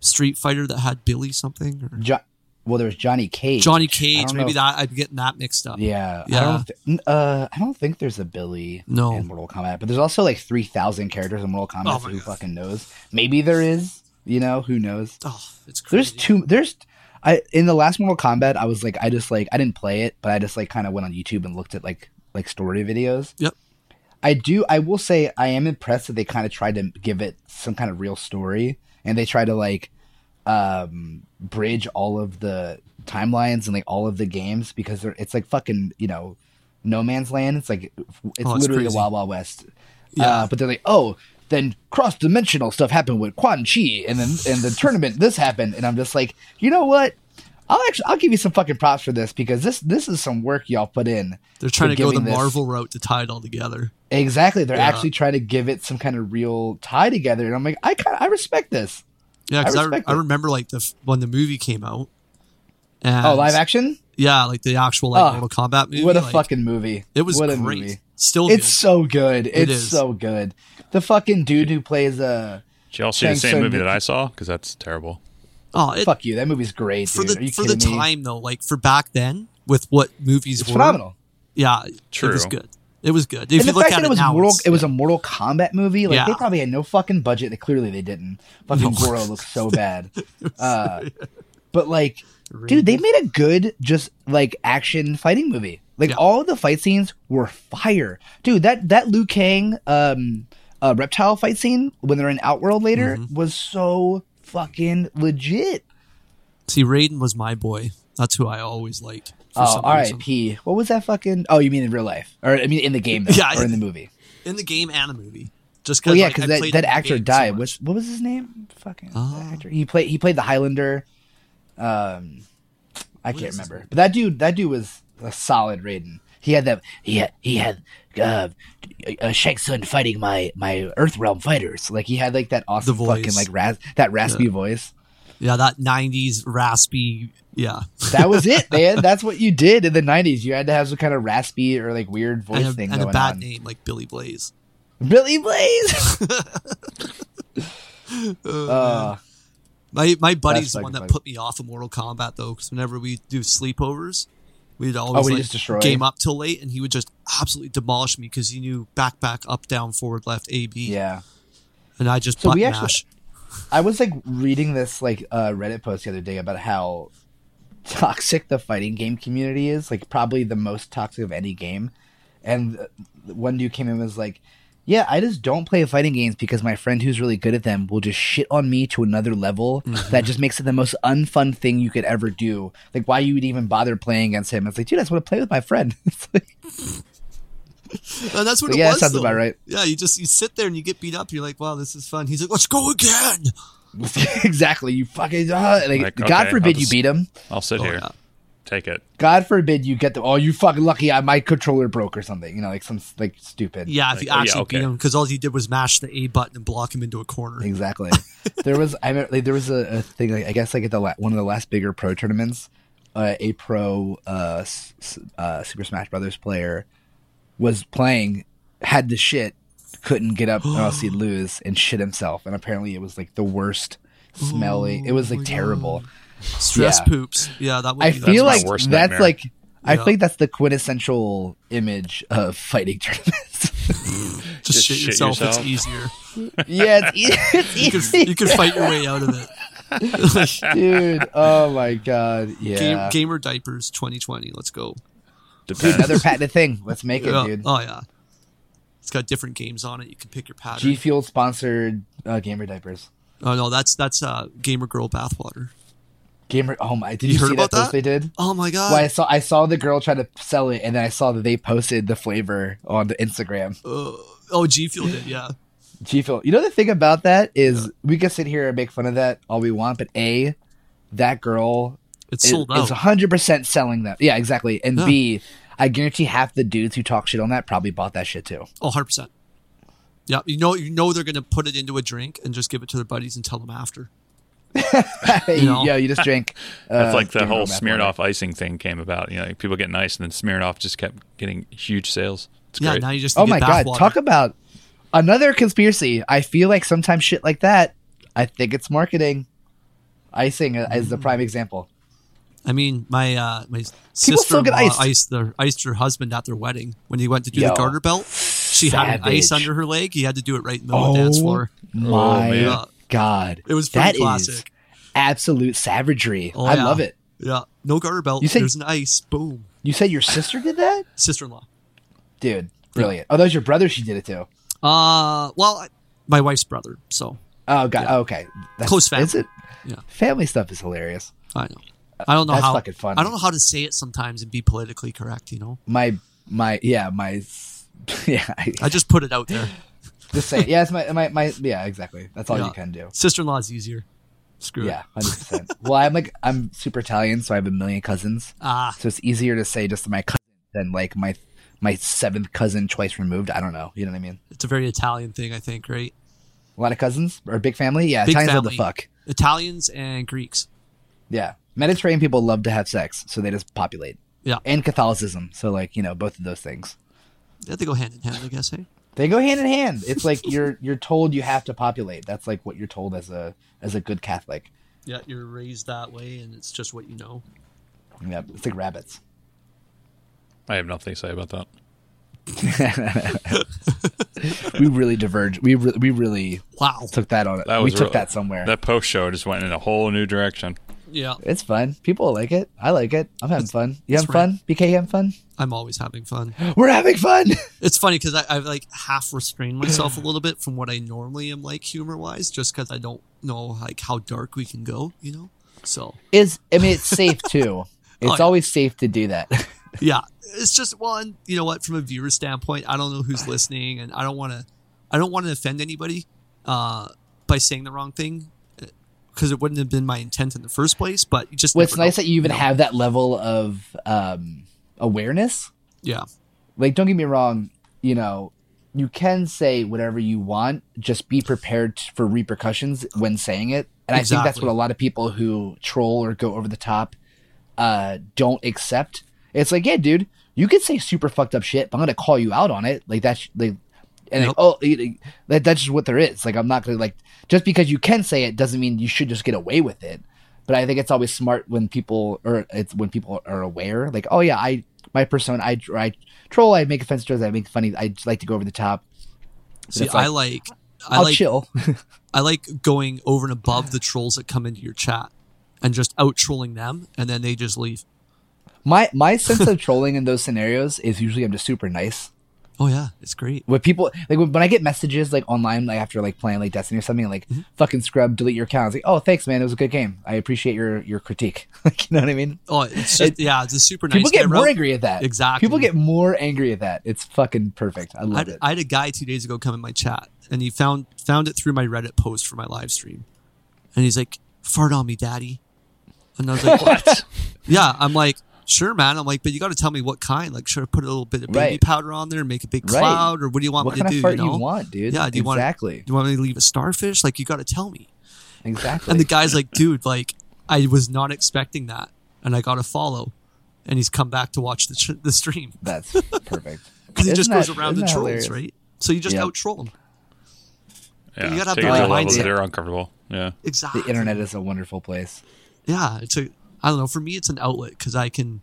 Street Fighter that had Billy something or Jo- well, there's Johnny Cage. Johnny Cage? Maybe know. that I'm getting that mixed up. Yeah, I Yeah. don't. Th- uh, I don't think there's a Billy No. in Mortal Kombat, but there's also like three thousand characters in Mortal Kombat. Oh so who God. fucking knows? Maybe there is. You know, who knows? Oh, it's crazy. There's two. There's. I in the last Mortal Kombat, I was like, I just like, I didn't play it, but I just like kind of went on YouTube and looked at like like story videos. Yep. I do. I will say I am impressed that they kind of tried to give it some kind of real story, and they try to like um bridge all of the timelines and like all of the games because they're, it's like fucking you know no man's land. It's like it's Oh, it's literally crazy. the Wild Wild West. Yeah. Uh, but they're like, oh, then cross dimensional stuff happened with Quan Chi, and then in the tournament this happened, and I'm just like, you know what? I'll actually I'll give you some fucking props for this because this this is some work y'all put in. They're trying to go the this- Marvel route to tie it all together. Exactly, they're Yeah. actually trying to give it some kind of real tie together, and I'm like, I kind I respect this. Yeah, because I I, respect I, remember like the f- when the movie came out. And, Oh, live action? Yeah, like the actual like Oh, Mortal Kombat movie. What a like, fucking movie! It was what a great. movie. Still, It's good. so good. It's is. so good. The fucking dude who plays uh Did y'all see the same Tsung movie that I saw? Because that's terrible. oh, it, fuck you. That movie's great, for dude. The for the me? time though, like for back then with what movies It's were. phenomenal. Yeah, True. it was good. It was good. If and you the look fact at that it it was now, Mortal, it was a Mortal Kombat movie. Like they probably had no fucking budget. They clearly they didn't. Fucking Goro looks so bad. Uh, but like, dude, they made a good just like action fighting movie. Like Yeah. all of the fight scenes were fire, dude. That that Liu Kang um uh, reptile fight scene when they're in Outworld later Mm-hmm. was so fucking legit. See, Raiden was my boy. That's who I always liked. Oh. R.I.P. What was that fucking? Oh, you mean in real life, or I mean in the game, though, Yeah, or in the movie? in the game and the movie. Just because, Well, yeah, because I that, that actor game so died. much. What was his name? Fucking that actor. He played he played the Highlander. Um, I can't remember, but that dude that dude was a solid Raiden. He had that. He had he had uh, uh, Shang Tsung fighting my my Earth Realm fighters. Like he had like that awesome fucking like ras- that raspy voice. yeah, that '90s raspy. Yeah, That was it, man. That's what you did in the '90s. You had to have some kind of raspy or like weird voice and, a, thing and a bad on. name like Billy Blaze. Billy Blaze. uh, My my buddy's the one that funny. put me off of Mortal Kombat though, because whenever we do sleepovers, we'd always would he like just destroy? game up till late, and he would just absolutely demolish me because he knew back, back, up, down, forward, left, A, B, yeah. and I just So we actually- mash. I was like reading this like uh, Reddit post the other day about how toxic the fighting game community is. Like probably the most toxic of any game. And one dude came in and was like, "Yeah, I just don't play fighting games because my friend who's really good at them will just shit on me to another level. Mm-hmm. That just makes it the most unfun thing you could ever do. Like why you would even bother playing against him? It's like, dude, I just want to play with my friend. Like, And that's what So it yeah, was. sounds though. about right. Yeah, you just you sit there and you get beat up. You're like, wow, this is fun. He's like, let's go again. exactly. You fucking uh, like, Like, God okay, forbid I'll you beat him. I'll sit Oh, here. yeah. Take it. God forbid you get the oh you fucking lucky I my controller broke or something you know like some like stupid Yeah, if you Like, oh, yeah, actually okay. beat him, because all you did was mash the A button and block him into a corner. exactly there was I remember, like there was a, a thing like I guess like at the la- one of the last bigger pro tournaments uh, a pro uh, s- s- uh, Super Smash Brothers player was playing had the shit couldn't get up or else he'd lose and shit himself and apparently it was like the worst smelly oh it was like my terrible Stress Yeah. poops. Yeah, that would I be feel my like worst that's nightmare. like I think that's the quintessential image of fighting tournaments. just, Just shit shit yourself. yourself. It's easier. yeah, it's, e- it's You easy, can, you can fight your way out of it. dude. Oh my god, yeah. Game, gamer diapers 2020. Let's go. Dude, another patented thing. Let's make it, Yeah. dude. Oh yeah. It's got different games on it. You can pick your pattern. G Fuel sponsored uh, gamer diapers. oh no, that's that's uh, gamer girl bathwater. Gamer. Oh my! Did You you, heard see about that post that? they did? Oh my god. Well, I saw I saw the girl try to sell it, and then I saw that they posted the flavor on the Instagram. Uh, oh, G Fuel did. Yeah. G Fuel. You know the thing about that is we can sit here and make fun of that all we want, but a that girl It's is, sold out. is 100% selling that. Yeah, exactly. And Yeah. B, I guarantee half the dudes who talk shit on that probably bought that shit too. Oh, 100%. Yeah, you know, you know they're gonna put it into a drink and just give it to their buddies and tell them after. you know. Yo, you just drink. That's uh, like the whole Meth smeared water. off icing thing came about. You know, like people getting ice, and then Smirnoff just kept getting huge sales. It's Yeah, great. now you just Oh get my god! bathwater. Talk about another conspiracy. I feel like sometimes shit like that. I think it's marketing. Icing is the prime example. I mean, my uh, my sister iced. iced their iced her husband at their wedding when he went to do Yo. the garter belt. She had an ice under her leg. He had to do it right in the middle of the dance floor. my. Yeah. god! It was pretty That is classic. absolute savagery. Oh, I yeah. love it. Yeah, no garter belt. You said- There's an ice. Boom. You said your sister did that, Sister-in-law. dude. Brilliant. Oh, that was your brother. She did it too. Uh, well, my wife's brother. So Oh god. Okay. That's, Close family. Is it? Yeah. Family stuff is hilarious. I know. I don't know That's how. fucking fun. I don't know how to say it sometimes and be politically correct. You know, My my yeah my yeah. I, I just put it out there. just say yeah. It's my my my yeah. Exactly. That's all Yeah. you can do. Sister-in-law is easier. Screw Yeah, it. hundred percent. Well, I'm like I'm super Italian, so I have a million cousins. Ah, So it's easier to say just my cousin than like my my seventh cousin twice removed. I don't know. You know what I mean? it's a very Italian thing, I think, right? A lot of cousins or a big family. Yeah, Big Italians love the fuck. Italians and Greeks. Yeah, Mediterranean people love to have sex, so they just populate. Yeah. and Catholicism. So like you know both of those things. Yeah, they go hand in hand, I guess. Hey, They go hand in hand. It's like you're you're told you have to populate. That's like what you're told as a as a good Catholic. yeah, you're raised that way, and it's just what you know. Yeah, it's like rabbits. I have nothing to say about that. We really diverge. We re- we really Wow. took that on. That we took real- that somewhere. That post show just went in a whole new direction. Yeah, It's fun. People like it. I like it. I'm having fun. You it's having fun? BK, you having fun? I'm always having fun. We're having fun. It's funny because I've like half restrained myself a little bit from what I normally am like humor wise, just because I don't know like how dark we can go, you know. So Is I mean it's safe too. It's yeah. always safe to do that. yeah, it's just one. You know what? From a viewer standpoint, I don't know who's listening, and I don't want to. I don't want to offend anybody uh, by saying the wrong thing because it wouldn't have been my intent in the first place. But you just well, it's nice know, that you even know? have that level of um, awareness. Yeah, Like, don't get me wrong. You know, you can say whatever you want. Just be prepared for repercussions when saying it. And I think that's what a lot of people who troll or go over the top uh, don't accept. It's like, yeah, dude, you could say super fucked up shit, but I'm gonna call you out on it. Like that's like, and Yep. oh, that, that's just what there is. Like, I'm not gonna like just because you can say it doesn't mean you should just get away with it. But I think it's always smart when people or it's when people are aware. Like, oh yeah, I my persona, I, I troll, I make offensive jokes, I make funny, I like to go over the top. see, it's like, I like. I I'll like chill. I like going over and above the trolls that come into your chat and just out trolling them, and then they just leave. my my sense of trolling in those scenarios is usually I'm just super nice. Oh yeah, it's great. when people like when, when I get messages like online like after like playing like Destiny or something like Mm-hmm. fucking scrub delete your account. It's like oh thanks man it was a good game. I appreciate your your critique. like you know what I mean? Oh, it's just yeah, it's a super nice. People get more angry at that. Exactly. People get more angry at that. It's fucking perfect. I I love had, it. I had a guy two days ago come in my chat, and he found found it through my Reddit post for my live stream, and he's like, "Fart on me, daddy," and I was like, "What?" yeah, I'm like, "Sure, man." I'm like, "But you got to tell me what kind. Like, should I put a little bit of baby Right. powder on there and make a big Right. cloud, or what do you want what me kind to of do? fart you, know? you want, dude? Yeah, do you want- exactly, Do you want me to leave a starfish? Like, you got to tell me." exactly. And the guy's like, "Dude, like, I was not expecting that, and I got to follow." And he's come back to watch the, tr- the stream That's perfect. because he Isn't just goes around the trolls, hilarious? right? So you just Yep. out troll them. Yeah, You gotta have take the right to a level mindset. they're uncomfortable. Yeah, Exactly. The internet is a wonderful place. yeah it's a i don't know. For me it's an outlet because i can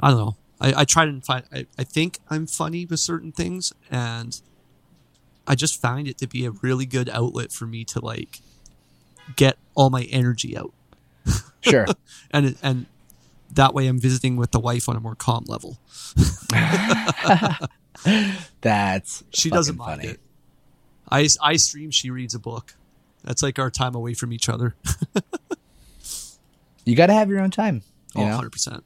i don't know. I, I try to find I, I think i'm funny with certain things and i just find it to be a really good outlet for me to like get all my energy out. Sure. and and that way i'm visiting with the wife on a more calm level. That's she doesn't mind funny. it. I, I stream she reads a book. That's like our time away from each other You got to have your own time. You oh know? 100%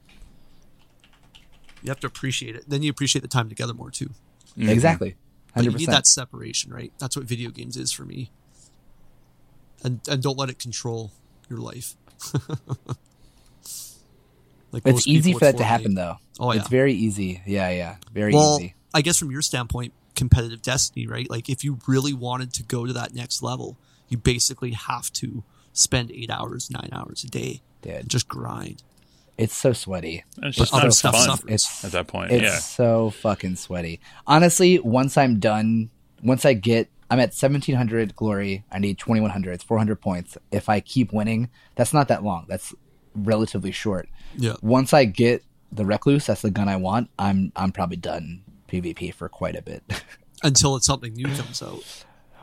you have to appreciate it then you appreciate the time together more too mm-hmm. Exactly. But Hundred you need that separation, right? That's what video games is for me. And and don't let it control your life. like It's most easy for with that to happen, though. Oh, yeah. It's very easy. Yeah, yeah. Very Well, easy. I guess from your standpoint, competitive Destiny, right? Like if you really wanted to go to that next level, you basically have to spend eight hours, nine hours a day, Dude. just grind. It's so sweaty. it's But just other not stuff fun suffers. It's at that point. It's yeah, so fucking sweaty. Honestly, once I'm done, once I get, I'm at 1700 glory. I need 2100. It's 400 points. If I keep winning, that's not that long. That's relatively short. Yeah. Once I get the recluse, that's the gun I want. I'm I'm probably done PvP for quite a bit. Until it's something new comes out.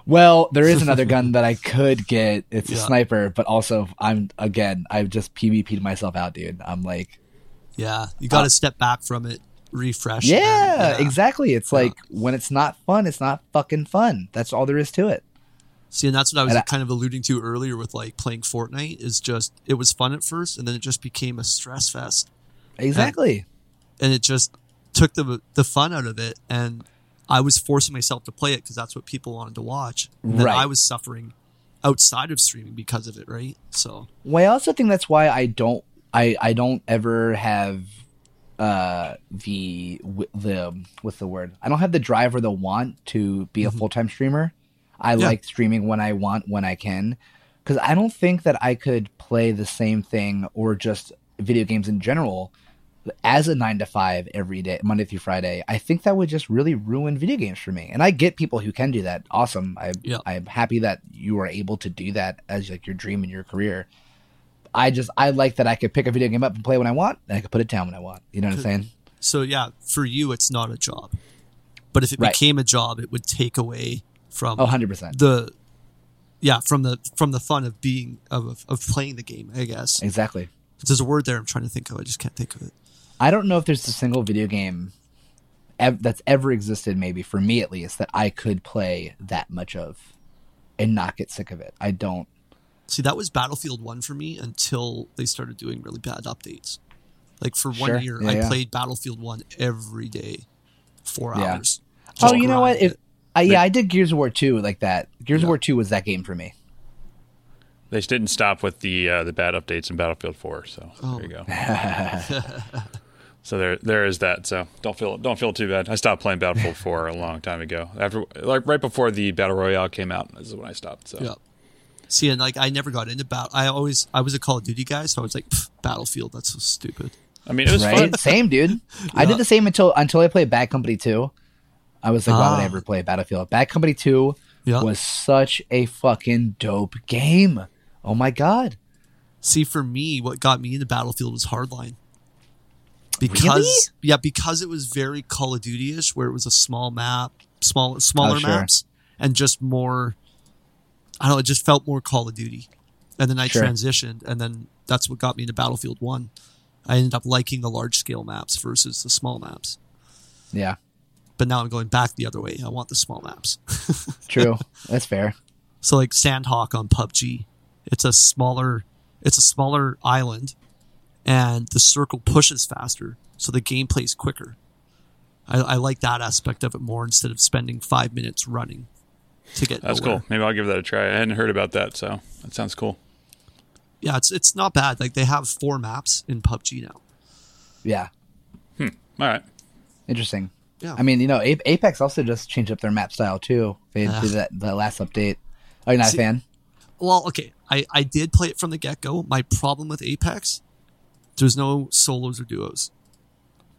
Well, there is another gun that I could get. It's a sniper, but also I'm again I've just PvP'd myself out, dude. I'm like Yeah. You got to uh, step back from it, refresh. and Yeah, exactly. It's Yeah. like when it's not fun, it's not fucking fun. That's all there is to it. See, and that's what I was I- kind of alluding to earlier with like playing Fortnite. Is just it was fun at first, and then it just became a stress fest, Exactly. and it just took the the fun out of it. And I was forcing myself to play it because that's what people wanted to watch. And Right. I was suffering outside of streaming because of it, right? So Well, I also think that's why I don't I I don't ever have uh the the what's the word? I don't have the drive or the want to be a full time streamer. I Yeah. like streaming when I want when I can because I don't think that I could play the same thing or just video games in general as a nine to five every day, Monday through Friday. I think that would just really ruin video games for me. And I get people who can do that. Awesome. I Yeah. I'm happy that you are able to do that as like your dream in your career. I just I like that I could pick a video game up and play when I want, and I could put it down when I want. You know what I'm saying? so yeah, for you, it's not a job, but if it Right. became a job, it would take away from Oh, 100 percent. the yeah from the from the fun of being of of playing the game. I guess Exactly. there's a word there I'm trying to think of. I just can't think of it. I don't know if there's a single video game ev- that's ever existed, maybe for me at least, that I could play that much of and not get sick of it. I don't. See, that was Battlefield 1 for me until they started doing really bad updates. Like for one Sure. year, Yeah, I yeah. played Battlefield 1 every day, four Yeah. hours. Oh, you know what? If. I, yeah, I did Gears of War 2 like that. Gears Yeah. of War 2 was that game for me. They didn't stop with the uh, the bad updates in Battlefield 4. So Oh. there you go. so there there is that. So don't feel don't feel too bad. I stopped playing Battlefield 4 a long time ago. After like right before the battle royale came out is when I stopped. So Yeah. See, and like I never got into battle. I always I was a Call of Duty guy, so I was like Battlefield. That's so stupid. I mean it was right? fun. Same, dude. I did the same until until I played Bad Company 2. I was like, why would I Ah. ever play Battlefield? Bad Company 2 Yeah. was such a fucking dope game. Oh my god. See, for me, what got me into Battlefield was Hardline. Because Really? yeah, because it was very Call of Duty ish, where it was a small map, small smaller Oh, sure. maps, and just more. I don't know. It just felt more Call of Duty, and then I Sure. transitioned, and then that's what got me into Battlefield One. I ended up liking the large scale maps versus the small maps, Yeah, but now I'm going back the other way. I want the small maps. true. That's fair. So like Sanhok on PUBG, it's a smaller it's a smaller island and the circle pushes faster, so the gameplay is quicker. I, I like that aspect of it more instead of spending five minutes running to get That's nowhere. cool. Maybe I'll give that a try. I hadn't heard about that, so that sounds cool. Yeah, it's it's not bad. Like they have four maps in PUBG now. Yeah, All right. interesting. Yeah. I mean, you know, Apex also just changed up their map style too. They Ah. did that the last update. Are you not See- a fan? Well, okay, I, I did play it from the get go. My problem with Apex, there's no solos or duos.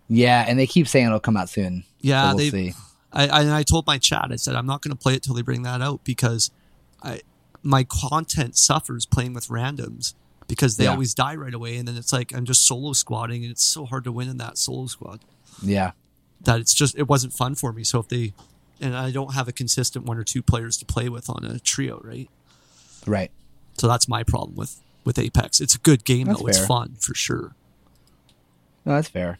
Yeah, and they keep saying it'll come out soon. Yeah, so we'll they see. I, I I told my chat, I said I'm not going to play it till they bring that out because I my content suffers playing with randoms because they Yeah. always die right away, and then it's like I'm just solo squatting, and it's so hard to win in that solo squad Yeah, that it's just it wasn't fun for me. So if they and I don't have a consistent one or two players to play with on a trio, right? right. So that's my problem with with Apex. It's a good game That's though; it's fun for sure. No, that's fair.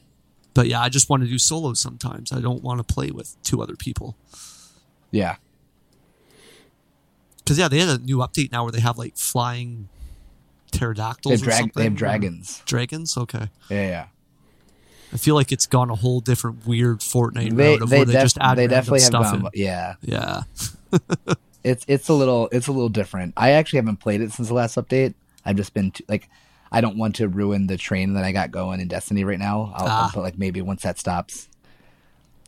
But yeah, I just want to do solos sometimes. I don't want to play with two other people. Yeah, Because yeah, they had a new update now where they have like flying pterodactyls. they have, or drag- something, they have dragons. Dragons. Okay. Yeah, yeah. I feel like it's gone a whole different weird Fortnite They of they, where they def- just add they definitely have stuff gone. Yeah, Yeah. it's it's a little it's a little different. I actually haven't played it since the last update. I've just been too, like, I don't want to ruin the train that I got going in Destiny right now. I'll, Ah. but like maybe once that stops,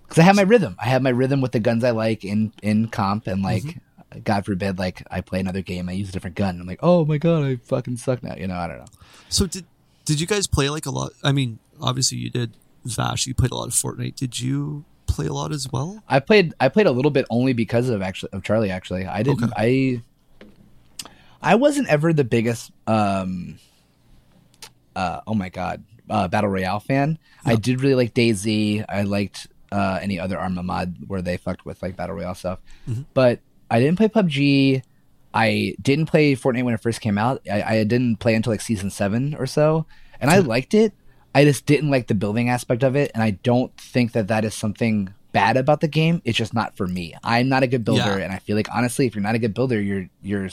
because I have my rhythm. I have my rhythm with the guns I like in in comp, and like, Mm-hmm. God forbid, like I play another game, I use a different gun. I'm like, oh my god, I fucking suck now. You know, I don't know. So did did you guys play like a lot? I mean, obviously you did. Vash, you played a lot of Fortnite. Did you play a lot as well? I played I played a little bit only because of actually of Charlie. Actually, I didn't. I I wasn't ever the biggest. um uh Oh my god, uh, battle royale fan. I did really like DayZ. I liked uh any other Arma mod where they fucked with like battle royale stuff, but I didn't play PUBG. I didn't play Fortnite when it first came out. I, I didn't play until like season seven or so, and I liked it. I just didn't like the building aspect of it, and I don't think that that is something bad about the game. It's just not for me. I'm not a good builder, Yeah. and I feel like honestly, if you're not a good builder, your your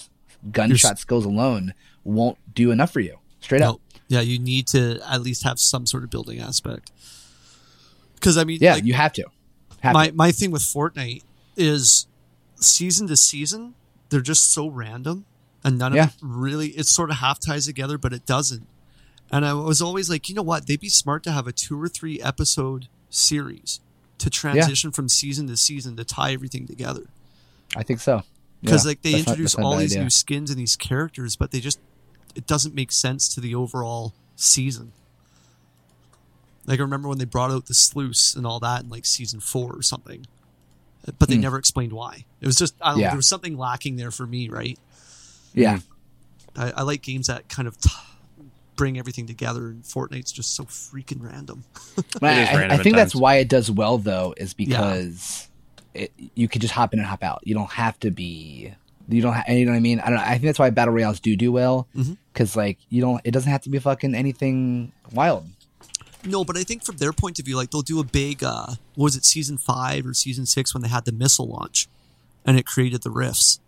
gunshot skills alone won't do enough for you. Straight up. Yeah, you need to at least have some sort of building aspect. Because I mean, Yeah, like, you have to. Have my to. my thing with Fortnite is season to season, they're just so random, and none of Yeah. it really. It sort of half ties together, but it doesn't. And I was always like, you know what? They'd be smart to have a two or three episode series to transition from season to season to tie everything together. I think so. Because Yeah, like they introduce that's not a all bad these idea. new skins and these characters, but they just it doesn't make sense to the overall season. Like I remember when they brought out the sluice and all that in like season four or something, but they Hmm. never explained why. It was just I don't know. Yeah. There was something lacking there for me, right? Yeah. I, I like games that kind of t- bring everything together, and Fortnite's just so freaking random. But I, random I think that's times. why it does well though, is because it, you can just hop in and hop out. You don't have to be. You don't. Ha- you know what I mean? I don't. know. I think that's why battle royales do do well, because like you don't. It doesn't have to be fucking anything wild. No, but I think from their point of view, like they'll do a big, uh, what was it season five or season six when they had the missile launch, and it created the rifts.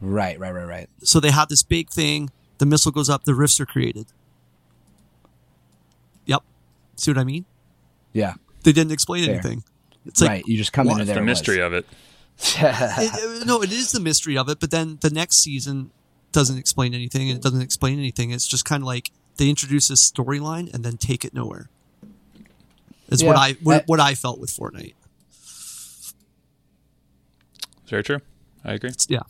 Right. Right. Right. Right. So they had this big thing. The missile goes up. The rifts are created. Yep. See what I mean? Yeah. They didn't explain Fair. anything. It's like right. You just come what? into there. the mystery of it. it, it- no, it is the mystery of it. But then the next season doesn't explain anything, and it doesn't explain anything. It's just kind of like they introduce this storyline and then take it nowhere. Is what Yeah. I what, I- what I felt with Fortnite. Very true. I agree. Yeah.